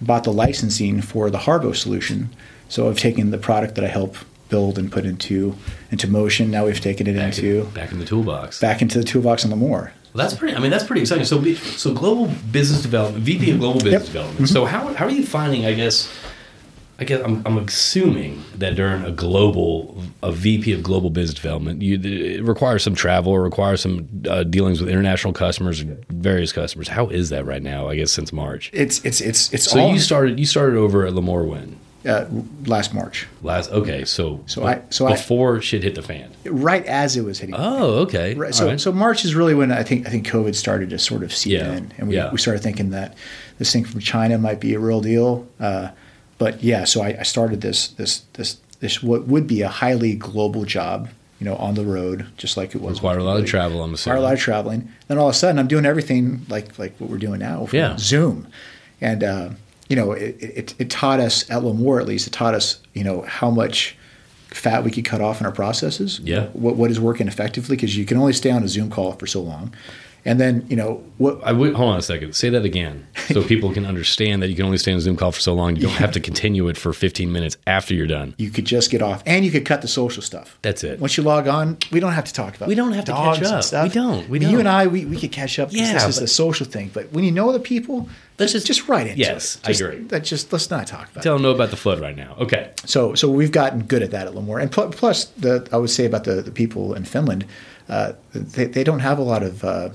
bought the licensing for the Harbo solution. So I've taken the product that I help build and put into into motion. Now we've taken it Back, into in, back in the toolbox. back into the toolbox on the more. Well, that's pretty. I mean, that's pretty exciting. So, so global business development, VP of global business Yep. development. So, how how are you finding? I guess, I guess I'm, I'm assuming that during a global a VP of global business development, you it requires some travel, or requires some uh, dealings with international customers, and various customers. How is that right now? I guess since March. It's it's it's it's So all you started you started over at Lamor when uh, last March, last? Okay, so So I- so I- before shit hit the fan. right as it was hitting. Oh, okay. Right. So, right. so March is really when I think I think COVID started to sort of seep Yeah. in, and we, Yeah. we started thinking that this thing from China might be a real deal. Uh, but yeah, so I, I started this this this this what would be a highly global job, you know, on the road, just like it was. require a lot of travel. I'm Require assuming. a lot of traveling. Then all of a sudden, I'm doing everything like like what we're doing now Yeah. Zoom, and uh, you know, it, it it taught us at Lamor at least. It taught us, you know, how much fat we could cut off in our processes. Yeah. What what is working effectively because you can only stay on a Zoom call for so long, and then you know what I would hold on a second. Say that again, so people can understand that you can only stay on a Zoom call for so long. You don't have to continue it for 15 minutes after you're done. you could just get off, and you could cut the social stuff. That's it. Once you log on, we don't have to talk about. We don't have to catch up. Stuff. We don't. We I mean, You don't. and I, we, we could catch up. Yeah, this is a social thing. But when you know the people, Let's just just- right into Yes, it. I Just- agree. That just let's not talk about. it. Tell them know about the flood right now. Okay. So so we've gotten good at that a little more. And pl- plus, the I would say about the, the people in Finland, uh, they they don't have a lot of. Uh,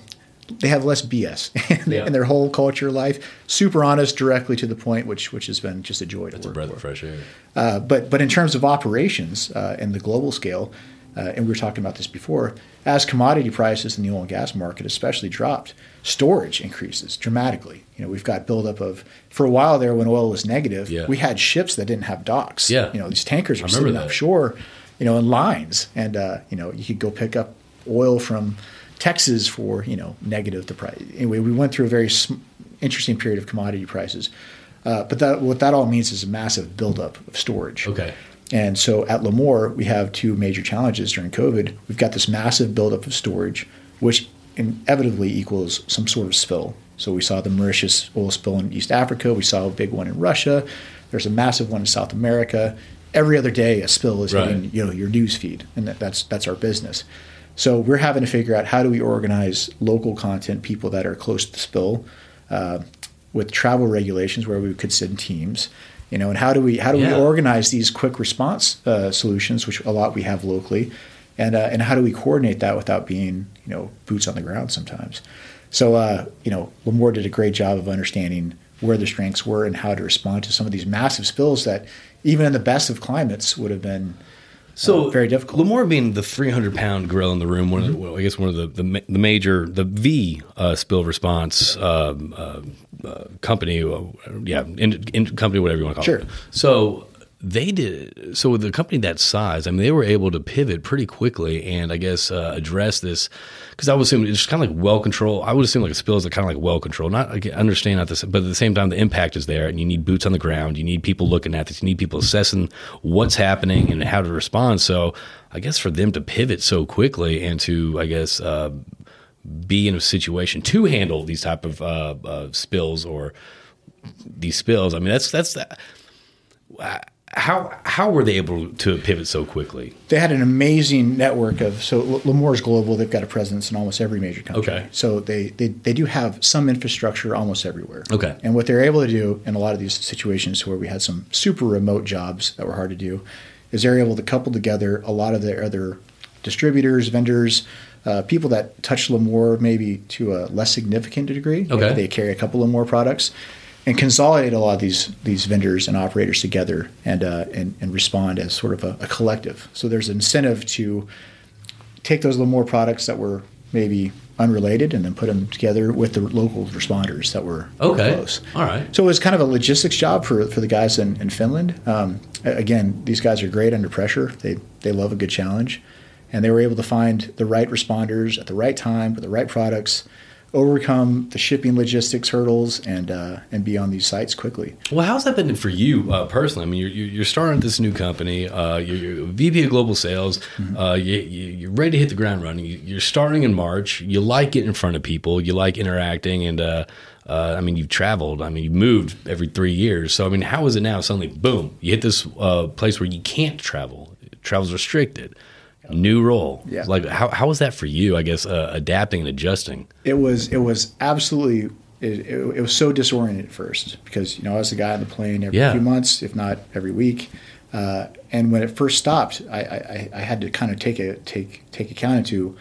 they have less BS in, Yeah. in their whole culture life. Super honest, directly to the point, which which has been just a joy to It's a work breath for. of fresh air. Uh, but but in terms of operations uh, and the global scale, uh, and we were talking about this before, as commodity prices in the oil and gas market especially dropped, storage increases dramatically. You know, we've got buildup of for a while there when oil was negative, Yeah. we had ships that didn't have docks. Yeah. you know, these tankers were sitting that. offshore, you know, in lines, and uh, you know, you could go pick up oil from Texas for you know negative the price. Anyway, we went through a very sm- interesting period of commodity prices. Uh, but that, what that all means is a massive buildup of storage. Okay. And so at Lamor, we have two major challenges during COVID. We've got this massive buildup of storage, which inevitably equals some sort of spill. So we saw the Mauritius oil spill in East Africa. We saw a big one in Russia. There's a massive one in South America. Every other day, a spill is Right. hitting you know your news feed, and that, that's that's our business. So we're having to figure out how do we organize local content, people that are close to the spill, uh, with travel regulations where we could send teams, you know, and how do we how do Yeah. we organize these quick response uh, solutions, which a lot we have locally, and uh, and how do we coordinate that without being you know boots on the ground sometimes. So uh, you know, Lamor did a great job of understanding where the strengths were and how to respond to some of these massive spills that even in the best of climates would have been So uh, very difficult. Mm-hmm. Being the 300 pound gorilla in the room, one of the, well, I guess one of the the, the major the V uh, spill response um, uh, uh, company, uh, yeah, in, in company, whatever you want to call Sure. it. Sure. So they did. So with a company that size, I mean, they were able to pivot pretty quickly and I guess uh, address this because I would assume it's kind of like well controlled. I would assume like a spill is kind of like well controlled. Not I understand not this, but at the same time, the impact is there, and you need boots on the ground. You need people looking at this. You need people assessing what's happening and how to respond. So I guess for them to pivot so quickly and to I guess. Uh, be in a situation to handle these type of uh, spills or these spills. I mean, that's that's how how were they able to pivot so quickly? they had an amazing network of so L- Lamor's global. They've got a presence in almost every major country. Okay. So they, they they do have some infrastructure almost everywhere. Okay. And what they're able to do in a lot of these situations where we had some super remote jobs that were hard to do, is they're able to couple together a lot of their other distributors, vendors, uh, people that touch Lamor maybe to a less significant degree. Okay. They carry a couple of more products. And consolidate a lot of these these vendors and operators together and uh, and, and respond as sort of a, a collective. So there's an incentive to take those little more products that were maybe unrelated and then put them together with the local responders that were were Okay. close. All right. So it was kind of a logistics job for, for the guys in, in Finland. Um, again, these guys are great under pressure. They they love a good challenge, and they were able to find the right responders at the right time with the right products, overcome the shipping logistics hurdles, and uh, and be on these sites quickly. Well, how's that been for you uh, personally? I mean, you're, you're starting this new company. Uh, you're, you're VP of Global Sales. Uh, you, you- you're ready to hit the ground running. You- You're starting in March. You like getting in front of people. You like interacting, and uh, uh, I mean, you've traveled. I mean, you've moved every three years. So, I mean, how is it now? Suddenly, boom, you hit this uh, place where you can't travel. Travel's restricted. New role. Yeah. Like, how how was that for you? I guess uh, adapting and adjusting. It was it was absolutely it, it, it was so disoriented at first because you know I was the guy on the plane every Yeah. few months, if not every week. Uh, and when it first stopped, I, I, I had to kind of take a take take account into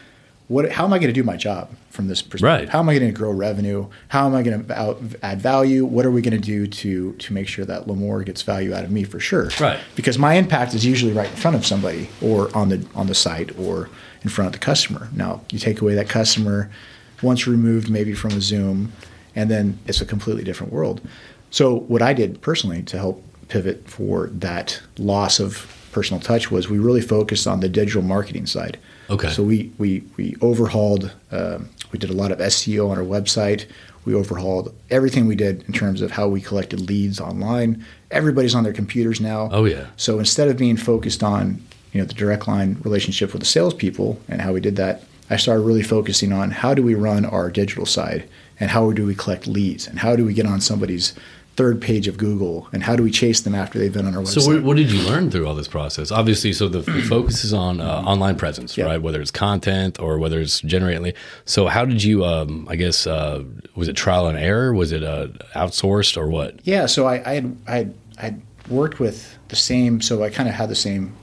what how am I going to do my job from this perspective? Right. How am I going to grow revenue? How am I going to add value? What are we going to do to to make sure that Lamor gets value out of me for sure? Right. Because my impact is usually right in front of somebody or on the on the site or in front of the customer. Now you take away that customer once removed maybe from a Zoom, and then it's a completely different world. So what I did personally to help pivot for that loss of personal touch was we really focused on the digital marketing side. Okay. So we we we overhauled. Um, we did a lot of SEO on our website. We overhauled everything we did in terms of how we collected leads online. Everybody's on their computers now. Oh, yeah. So instead of being focused on you know the direct line relationship with the salespeople and how we did that, I started really focusing on how do we run our digital side and how do we collect leads and how do we get on somebody's third page of Google and how do we chase them after they've been on our website. So, what, what did you learn through all this process? Obviously, so the, the focus is on uh, online presence, right? Whether it's content or whether it's generating. So, how did you? Um, I guess uh, was it trial and error? Was it uh, outsourced or what? Yeah, so I, I had I had I had worked with the same, so I kind of had the same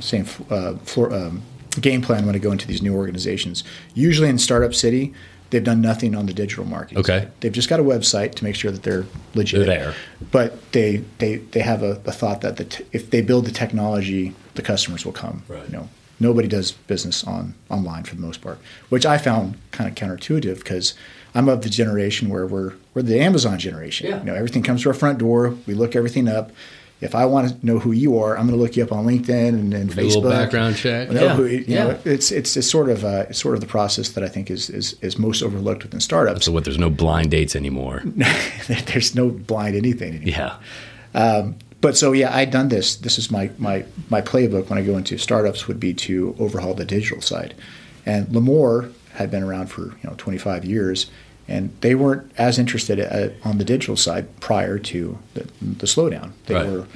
same uh, floor, um, game plan when I go into these new organizations. Usually in startup city, they've done nothing on the digital marketing. Okay. side. they've just got a website to make sure that they're legit. They're there. but they they they have a, a thought that the t- if they build the technology, the customers will come. Right. You know, nobody does business on online for the most part, which I found kind of counterintuitive because I'm of the generation where we're we're the Amazon generation. Yeah. You know, everything comes to our front door. We look everything up. If I want to know who you are, I'm going to look you up on LinkedIn and, and Facebook. little background check. You know, Yeah. who- you Yeah. know, it's it's it's sort of uh, it's sort of the process that I think is is, is most overlooked within startups. So, what? There's no blind dates anymore. There's no blind anything anymore. Yeah. But so yeah, I'd done this. This is my my my playbook when I go into startups would be to overhaul the digital side. And Lamor had been around for you know 25 years, and they weren't as interested at, on the digital side prior to the, the slowdown. They Right. were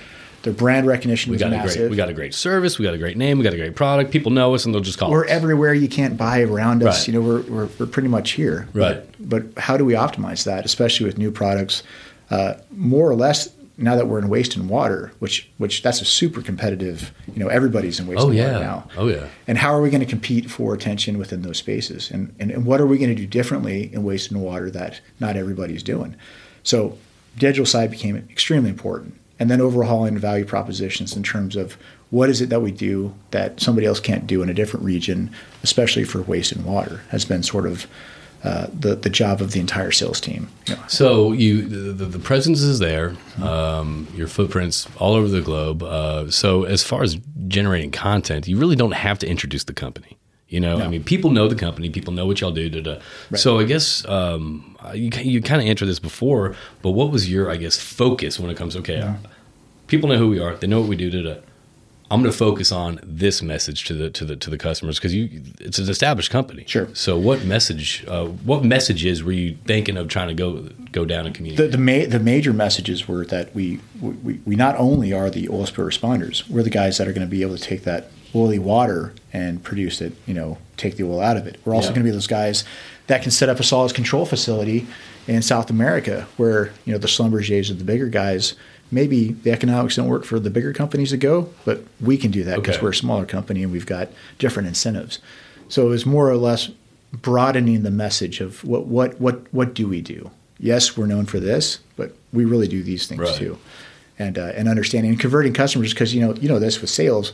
their brand recognition We was got a great we got a great service, we got a great name, we got a great product. People know us and they'll just call we're us. everywhere you can't buy around us. Right. You know, we're, we're, we're pretty much here. Right. But, but how do we optimize that, especially with new products? Uh, more or less, now that we're in waste and water, which which that's a super competitive. You know, everybody's in waste Oh and yeah. water now. Oh yeah. And how are we going to compete for attention within those spaces? And, and, and what are we going to do differently in waste and water that not everybody's doing? So, digital side became extremely important. And then overhauling value propositions in terms of what is it that we do that somebody else can't do in a different region, especially for waste and water, has been sort of uh, the, the job of the entire sales team. You know, So you the, the, presence is there, um, your footprints all over the globe. Uh, so as far as generating content, you really don't have to introduce the company. You know, I mean, people know the company, people know what y'all do. Da, da. So I guess um, you you kind of answered this before, but what was your I guess focus when it comes? Okay, people know who we are, they know what we do. Da, da. I'm going to focus on this message to the to the to the customers because you it's an established company. Sure. So what message uh, what messages were you thinking of trying to go go down and communicate? the the, ma- the major messages were that we, we we not only are the oil spill responders, we're the guys that are going to be able to take that oily water and produce it. You know, take the oil out of it. We're also Yeah. going to be those guys that can set up a solids control facility in South America, where you know the Schlumbergers are the bigger guys. Maybe the economics don't work for the bigger companies to go, but we can do that because Okay. we're a smaller company and we've got different incentives. So it was more or less broadening the message of what what what what do we do? Yes, we're known for this, but we really do these things Right. too, and uh, and understanding and converting customers because you know you know this with sales.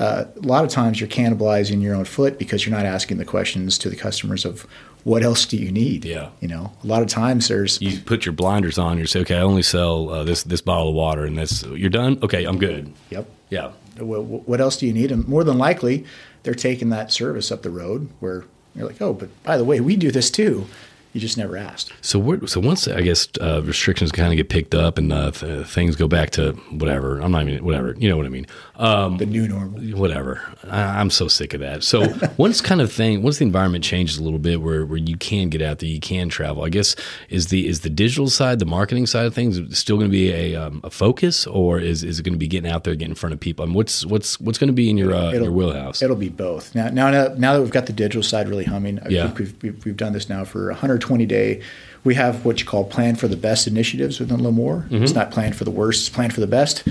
Uh, a lot of times you're cannibalizing your own foot because you're not asking the questions to the customers of what else do you need. Yeah. you know, a lot of times there's you put your blinders on. You say, okay, I only sell uh, this this bottle of water, and that's you're done. Okay, I'm good. yep. Yeah. What, what else do you need? And more than likely, they're taking that service up the road where you're like, oh, but by the way, we do this too. You just never asked. So where, so once I guess uh, restrictions kind of get picked up and uh, th- things go back to whatever. I'm not even whatever. You know what I mean. Um, The new normal. whatever. I, I'm so sick of that. So once kind of thing, once the environment changes a little bit, where where you can get out there, you can travel. I guess is the is the digital side, the marketing side of things, still going to be a um, a focus, or is is it going to be getting out there, getting in front of people? I mean, what's what's what's going to be in your uh, your wheelhouse? It'll be both. Now, now, now that we've got the digital side really humming, I Yeah. think we've, we've, we've done this now for 120 day. We have what you call plan for the best initiatives within Lamor. Mm-hmm. It's not plan for the worst, it's plan for the best.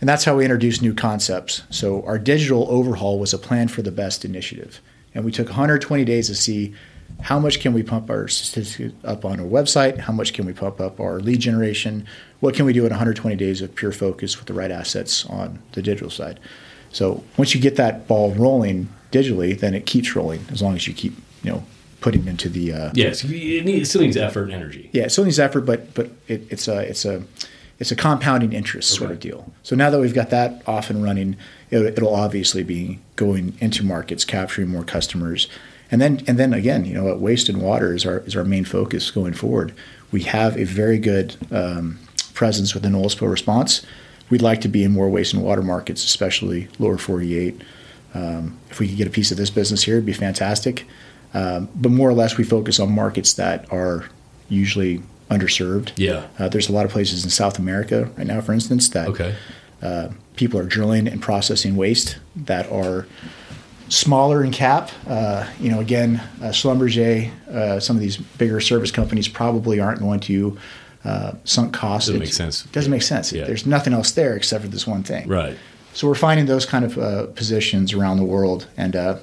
And that's how we introduce new concepts. So our digital overhaul was a plan for the best initiative. And we took 120 days to see how much can we pump our statistics up on our website? How much can we pump up our lead generation? What can we do in 120 days of pure focus with the right assets on the digital side? So once you get that ball rolling digitally, then it keeps rolling as long as you keep, you know, putting into the uh, yes, it, needs, it still needs effort and energy. yeah, it still needs effort, but but it, it's a it's a it's a compounding interest sort of deal. So now that we've got that off and running, it, it'll obviously be going into markets, capturing more customers, and then and then again, you know, waste and water is our is our main focus going forward. We have a very good um, presence within oil spill response. We'd like to be in more waste and water markets, especially lower 48. Um, if we could get a piece of this business here, it'd be fantastic. Um, but more or less, we focus on markets that are usually underserved. Yeah. Uh, there's a lot of places in South America right now, for instance, that Okay. uh, people are drilling and processing waste that are smaller in cap. Uh, you know, again, uh, Schlumberger, uh, some of these bigger service companies probably aren't going to uh, sunk costs. Doesn't It make sense. Doesn't make sense. Yeah. There's nothing else there except for this one thing. Right. So we're finding those kind of uh, positions around the world, and uh,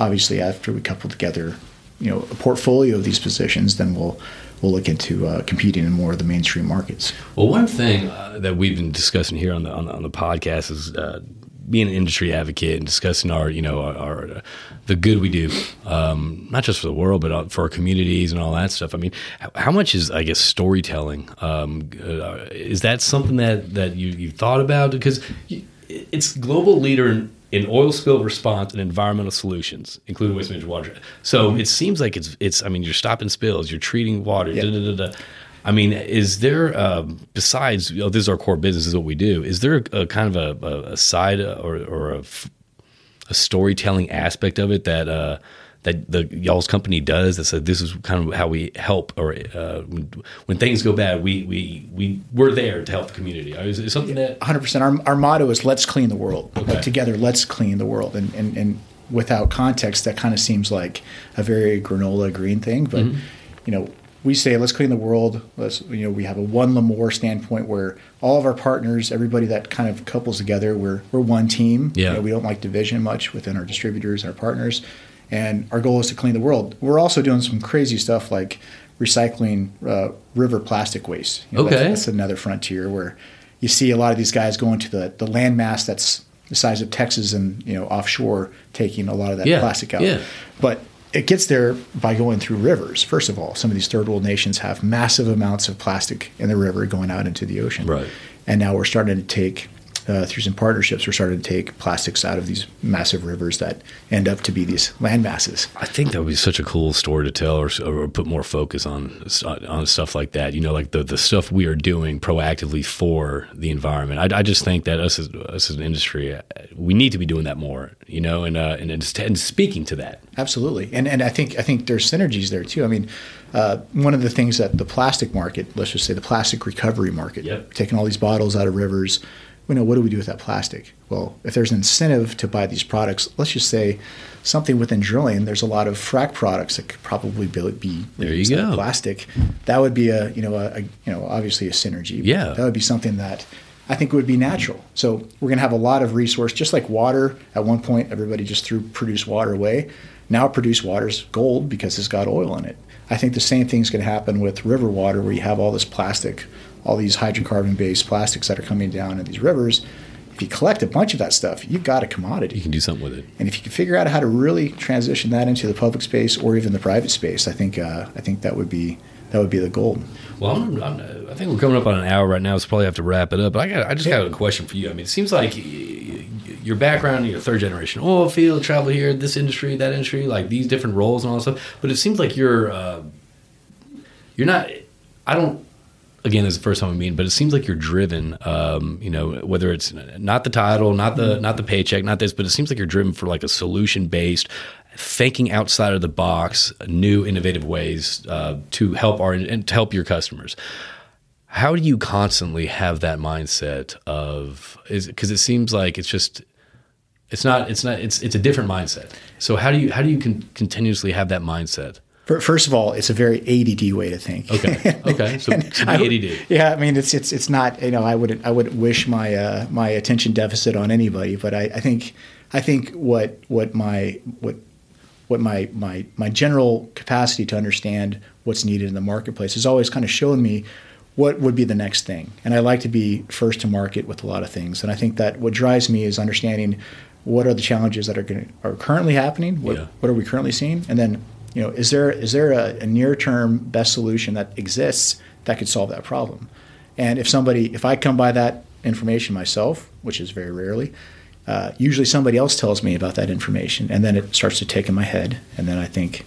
obviously, after we couple together, you know, a portfolio of these positions, then we'll we'll look into uh, competing in more of the mainstream markets. Well, one thing uh, that we've been discussing here on the on the, on the podcast is uh, being an industry advocate and discussing our you know our, our the good we do, um, not just for the world but uh, for our communities and all that stuff. I mean, how, how much is I guess storytelling? Um, uh, is that something that that you you thought about because it's global leader in, oil spill response and environmental solutions, including waste management water. So it seems like it's it's. I mean, you're stopping spills, you're treating water. Yeah. da, da, da, da. I mean, is there um, besides you know, this is our core business, is what we do? Is there a, a kind of a, a, side or or a, a storytelling aspect of it that uh, that the y'all's company does that said this is kind of how we help or uh, when, when things go bad we we we we're there to help the community. Is it something that 100% our, our motto is let's clean the world. Okay. like together let's clean the world. And, and, and without context that kind of seems like a very granola green thing. But Mm-hmm. you know we say let's clean the world. Let's you know we have a one Lamor standpoint where all of our partners everybody that kind of couples together we're we're one team. Yeah. You know, we don't like division much within our distributors and our partners and our goal is to clean the world we're also doing some crazy stuff like recycling uh, river plastic waste You know, that's- Okay. that's another frontier where you see a lot of these guys going to the, the landmass that's the size of Texas and you know offshore taking a lot of that Yeah, plastic out. yeah. But it gets there by going through rivers. First of all, some of these third world nations have massive amounts of plastic in the river going out into the ocean. Right. And now we're starting to take uh, through some partnerships, we're starting to take plastics out of these massive rivers that end up to be these land masses. I think that would be such a cool story to tell, or, or put more focus on on stuff like that. You know, like the, the stuff we are doing proactively for the environment. I, I just think that us as us as an industry, uh, we need to be doing that more. You know, and uh, and, and, and speaking to that. Absolutely, and and I think I think there's synergies there too. I mean, uh, one of the things that the plastic market, let's just say the plastic recovery market, Yep. taking all these bottles out of rivers, you know, what do we do with that plastic? Well, if there's an incentive to buy these products, let's just say something within drilling, there's a lot of frac products that could probably be, There you reused out of go. plastic. That would be a you know a, a you know obviously a synergy. Yeah. that would be something that. I think would be natural. So we're going to have a lot of resource, just like water. At one point, everybody just threw produced water away. Now produced water's gold because it's got oil in it. I think the same thing's going to happen with river water, where you have all this plastic, all these hydrocarbon-based plastics that are coming down in these rivers. If you collect a bunch of that stuff, you've got a commodity. You can do something with it. And if you can figure out how to really transition that into the public space or even the private space, I think uh, I think that would be that would be the goal. Well, I'm, I'm, I think we're coming up on an hour right now, so probably have to wrap it up. But I got, I just got a question for you. I mean, it seems like your background, you're third generation oil field, travel here, this industry, that industry, like these different roles and all that stuff. But it seems like you're, uh, you're not. I don't. Again, this is the first time I mean, but it seems like you're driven. Um, you know, whether it's not the title, not the not the paycheck, not this, but it seems like you're driven for like a solution based, thinking outside of the box, new innovative ways uh, to help our and to help your customers. How do you constantly have that mindset of is because it seems like it's just it's not it's not it's it's a different mindset. So how do you how do you con- continuously have that mindset? Fir- First of all, it's a very ADD way to think. Okay. Okay. So, so I ADD. Yeah, I mean it's it's it's not you know I wouldn't I wouldn't wish my uh, my attention deficit on anybody, but I, I think I think what what my what what my my my general capacity to understand what's needed in the marketplace has always kind of shown me what would be the next thing, and I like to be first to market with a lot of things, and I think that what drives me is understanding what are the challenges that are going are currently happening, what Yeah. what are we currently seeing, and then you know is there is there a, a near term best solution that exists that could solve that problem and if somebody if i come by that information myself which is very rarely uh, usually somebody else tells me about that information and then it starts to take in my head and then i think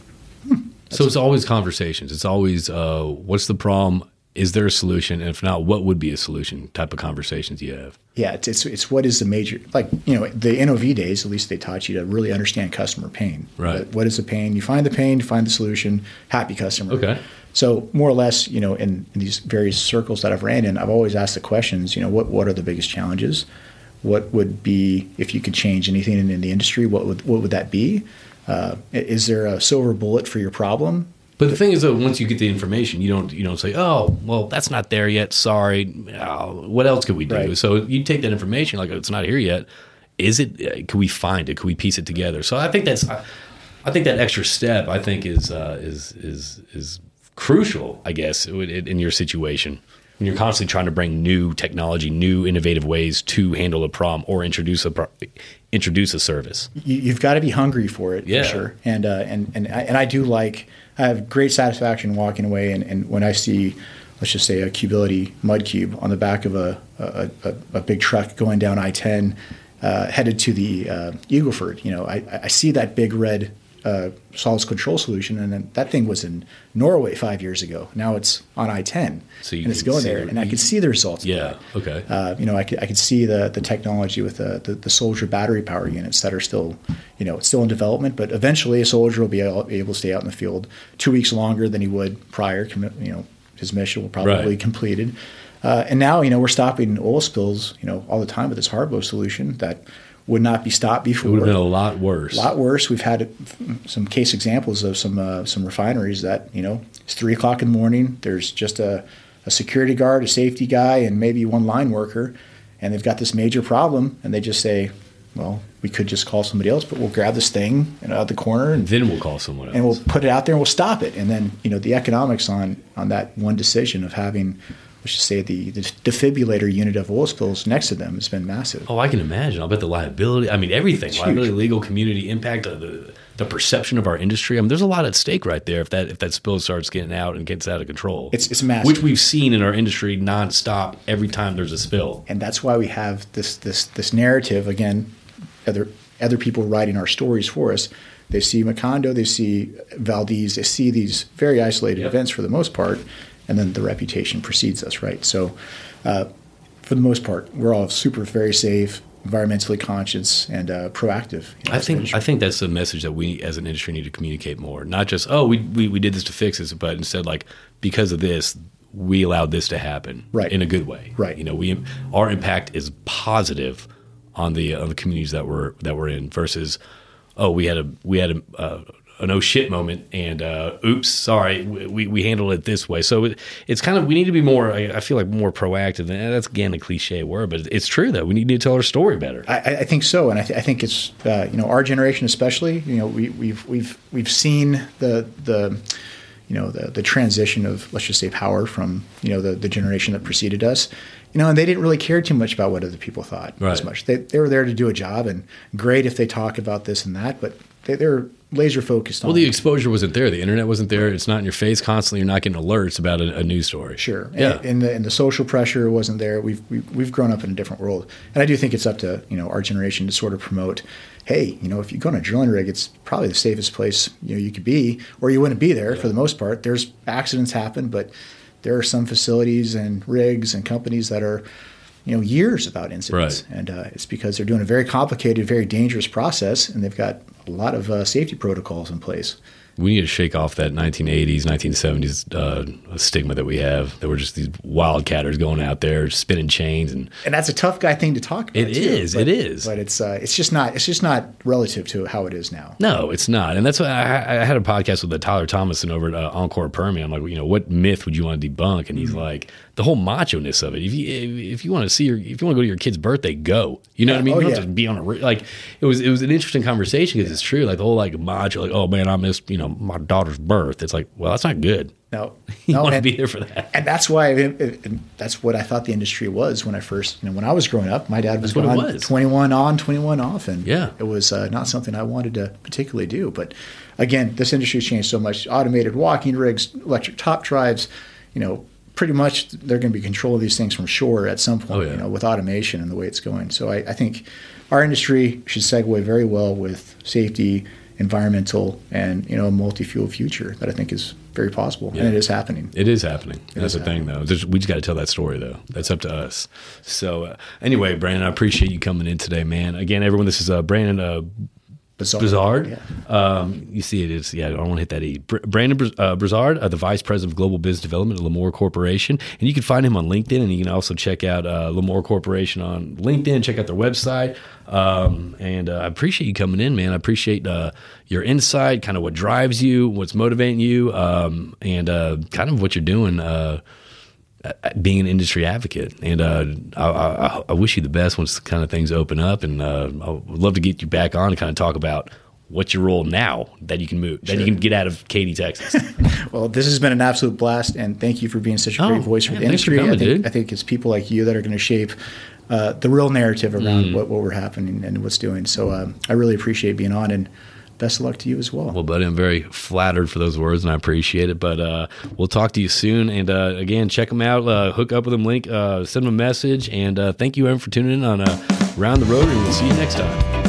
So it's always conversations. It's always uh, what's the problem? Is there a solution? And if not, what would be a solution? Type of conversations you have. yeah it's, it's, it's what is the major like you know the nov days at least they taught you to really understand customer pain Right. what, what is the pain you find the pain you find the solution happy customer Okay. so more or less you know in, in these various circles that i've ran in i've always asked the questions you know what, what are the biggest challenges what would be if you could change anything in, in the industry what would what would that be uh, is there a silver bullet for your problem But the thing is, though, once you get the information, you don't you don't say, "Oh, well, that's not there yet. Sorry. Oh, what else could we do?" Right. So you take that information, like it's not here yet. Is it? uh, Can we find it? Can we piece it together? So I think that's, I, I think that extra step, I think is uh, is is is crucial. I guess in, your situation when you're constantly trying to bring new technology, new innovative ways to handle a problem or introduce a pro- introduce a service. you, you've got to be hungry for it Yeah. for sure. And uh, and and I, and I do like I have great satisfaction walking away and, and when I see let's just say a Cubility mud cube on the back of a a, a, a big truck going down I ten uh, headed to the uh, Eagleford. You know I, I see that big red uh, control solution, and then that thing was in Norway five years ago. Now it's on I ten, So you and it's can going there, the- and I could see the results. Yeah. Okay. Uh, you know, I could, I could see the the technology with the, the the soldier battery power units that are still, you know, still in development. But eventually, a soldier will be able, able to stay out in the field two weeks longer than he would prior. You know, his mission will probably Right. be completed. Uh, and now, you know, we're stopping oil spills, you know, all the time with this Harbo solution that would not be stopped before. It would have been a lot worse. A lot worse. We've had some case examples of some uh, some refineries that you know it's three o'clock in the morning. There's just a, a security guard, a safety guy, and maybe one line worker, and they've got this major problem, and they just say, "Well, we could just call somebody else, but we'll grab this thing out the corner and Then we'll call someone else. and we'll put it out there and we'll stop it." And then you know the economics on on that one decision of having. Let's just say the, the defibrillator unit of oil spills next to them has been massive. Oh, I can imagine. I'll bet the liability. I mean, everything. It's liability, huge. legal, community impact, the the perception of our industry. I mean, there's a lot at stake right there. If that if that spill starts getting out and gets out of control, It's- it's massive. Which we've seen in our industry nonstop. Every time there's a spill. and that's why we have this this this narrative again other other people writing our stories for us they see Macondo, they see Valdez, they see these very isolated Yep. events for the most part, and then the reputation precedes us, right? So, uh, for the most part, we're all super, very safe, environmentally conscious, and uh, proactive. you know, I think. I think that's the message that we as an industry need to communicate more. Not just oh we we, we did this to fix this, but instead like because of this we allowed this to happen Right. in a good way. Right. You know we our impact is positive on the on the communities that we're that we're in versus oh we had a we had a. Uh, an oh shit moment and uh, oops sorry we, we handled it this way so it, it's kind of we need to be more I, I feel like more proactive and that's again a cliche word but it's true though we need to tell our story better I, I think so, and I, th- I think it's uh, you know our generation especially. You know, we, we've we've we've seen the the you know the the transition of let's just say power from you know the the generation that preceded us. You know, and they didn't really care too much about what other people thought Right. as much. They they were there to do a job, and great if they talk about this and that, but they, they're laser focused on. Well, the exposure wasn't there. The internet wasn't there. It's not in your face constantly. You're not getting alerts about a, a news story. Sure. Yeah. And, and the and the social pressure wasn't there. We've, we've we've grown up in a different world, and I do think it's up to you know our generation to sort of promote. Hey, you know, if you go on a drilling rig, it's probably the safest place you know you could be, or you wouldn't be there for the most part. There's accidents happen, but there are some facilities and rigs and companies that are you know years without incidents, Right. and uh, it's because they're doing a very complicated, very dangerous process, and they've got a lot of uh, safety protocols in place. We need to shake off that 1980s, 1970s uh, stigma that we have. That we're just these wildcatters going out there spinning chains and and that's a tough guy thing to talk about. It too, is, but- it is. But it's uh, it's just not it's just not relative to how it is now. No, it's not. And that's why I, I had a podcast with Tyler Thomason over at uh, Encore Permian. I'm like, you know, what myth would you want to debunk? And he's Mm-hmm. like, the whole macho ness of it. If you if you want to see your if you want to go to your kid's birthday, go. You know what I mean? Oh, you don't yeah. have to be on a like. It was it was an interesting conversation because it's true. Like the whole like macho, like oh man, I missed you know my daughter's birth. It's like, well, that's not good. No, You no, want to be there for that. and that's why it, it, that's what I thought the industry was when I first you know when I was growing up. My dad was That's what it gone was. twenty one on, twenty one off, and Yeah. it was uh, not something I wanted to particularly do. But again, this industry has changed so much. Automated walking rigs, electric top drives, you know. Pretty much, they're going to be controlling these things from shore at some point, Oh, yeah. you know, with automation and the way it's going. So I, I think our industry should segue very well with safety, environmental, and you know, a multi-fuel future that I think is very possible, Yeah. and it is happening. It is happening. That's is the thing, though. There's, we just got to tell that story, though. That's up to us. So, uh, anyway, Brandon, I appreciate you coming in today, man. Again, everyone, this is uh, Brandon uh, Bizarre. Yeah. Um, you see, it is. Yeah, I don't want to hit that E. Br- Brandon Br- uh, Brizard, uh, the vice president of global business development at Lamor Corporation, and you can find him on LinkedIn, and you can also check out uh, Lamor Corporation on LinkedIn. Check out their website. Um, and uh, I appreciate you coming in, man. I appreciate uh, your insight, kind of what drives you, what's motivating you, um, and uh, kind of what you're doing. Being an industry advocate, and uh, I, I, I wish you the best once kind of things open up, and uh, I would love to get you back on and kind of talk about what's your role now that you can move, that you can get out of Katy, Texas. Well, this has been an absolute blast, and thank you for being such a Oh, great voice for man, the thanks for industry. coming, I, think, dude. I think it's people like you that are going to shape uh, the real narrative around Mm. what, what we're happening and what's doing. So um, I really appreciate being on, and best of luck to you as well. well, buddy, I'm very flattered for those words, and I appreciate it. But uh, we'll talk to you soon, and uh, again, check them out, uh, hook up with them, link, uh, send them a message, and uh, thank you everyone for tuning in on uh, Round the Road, and we'll see you next time.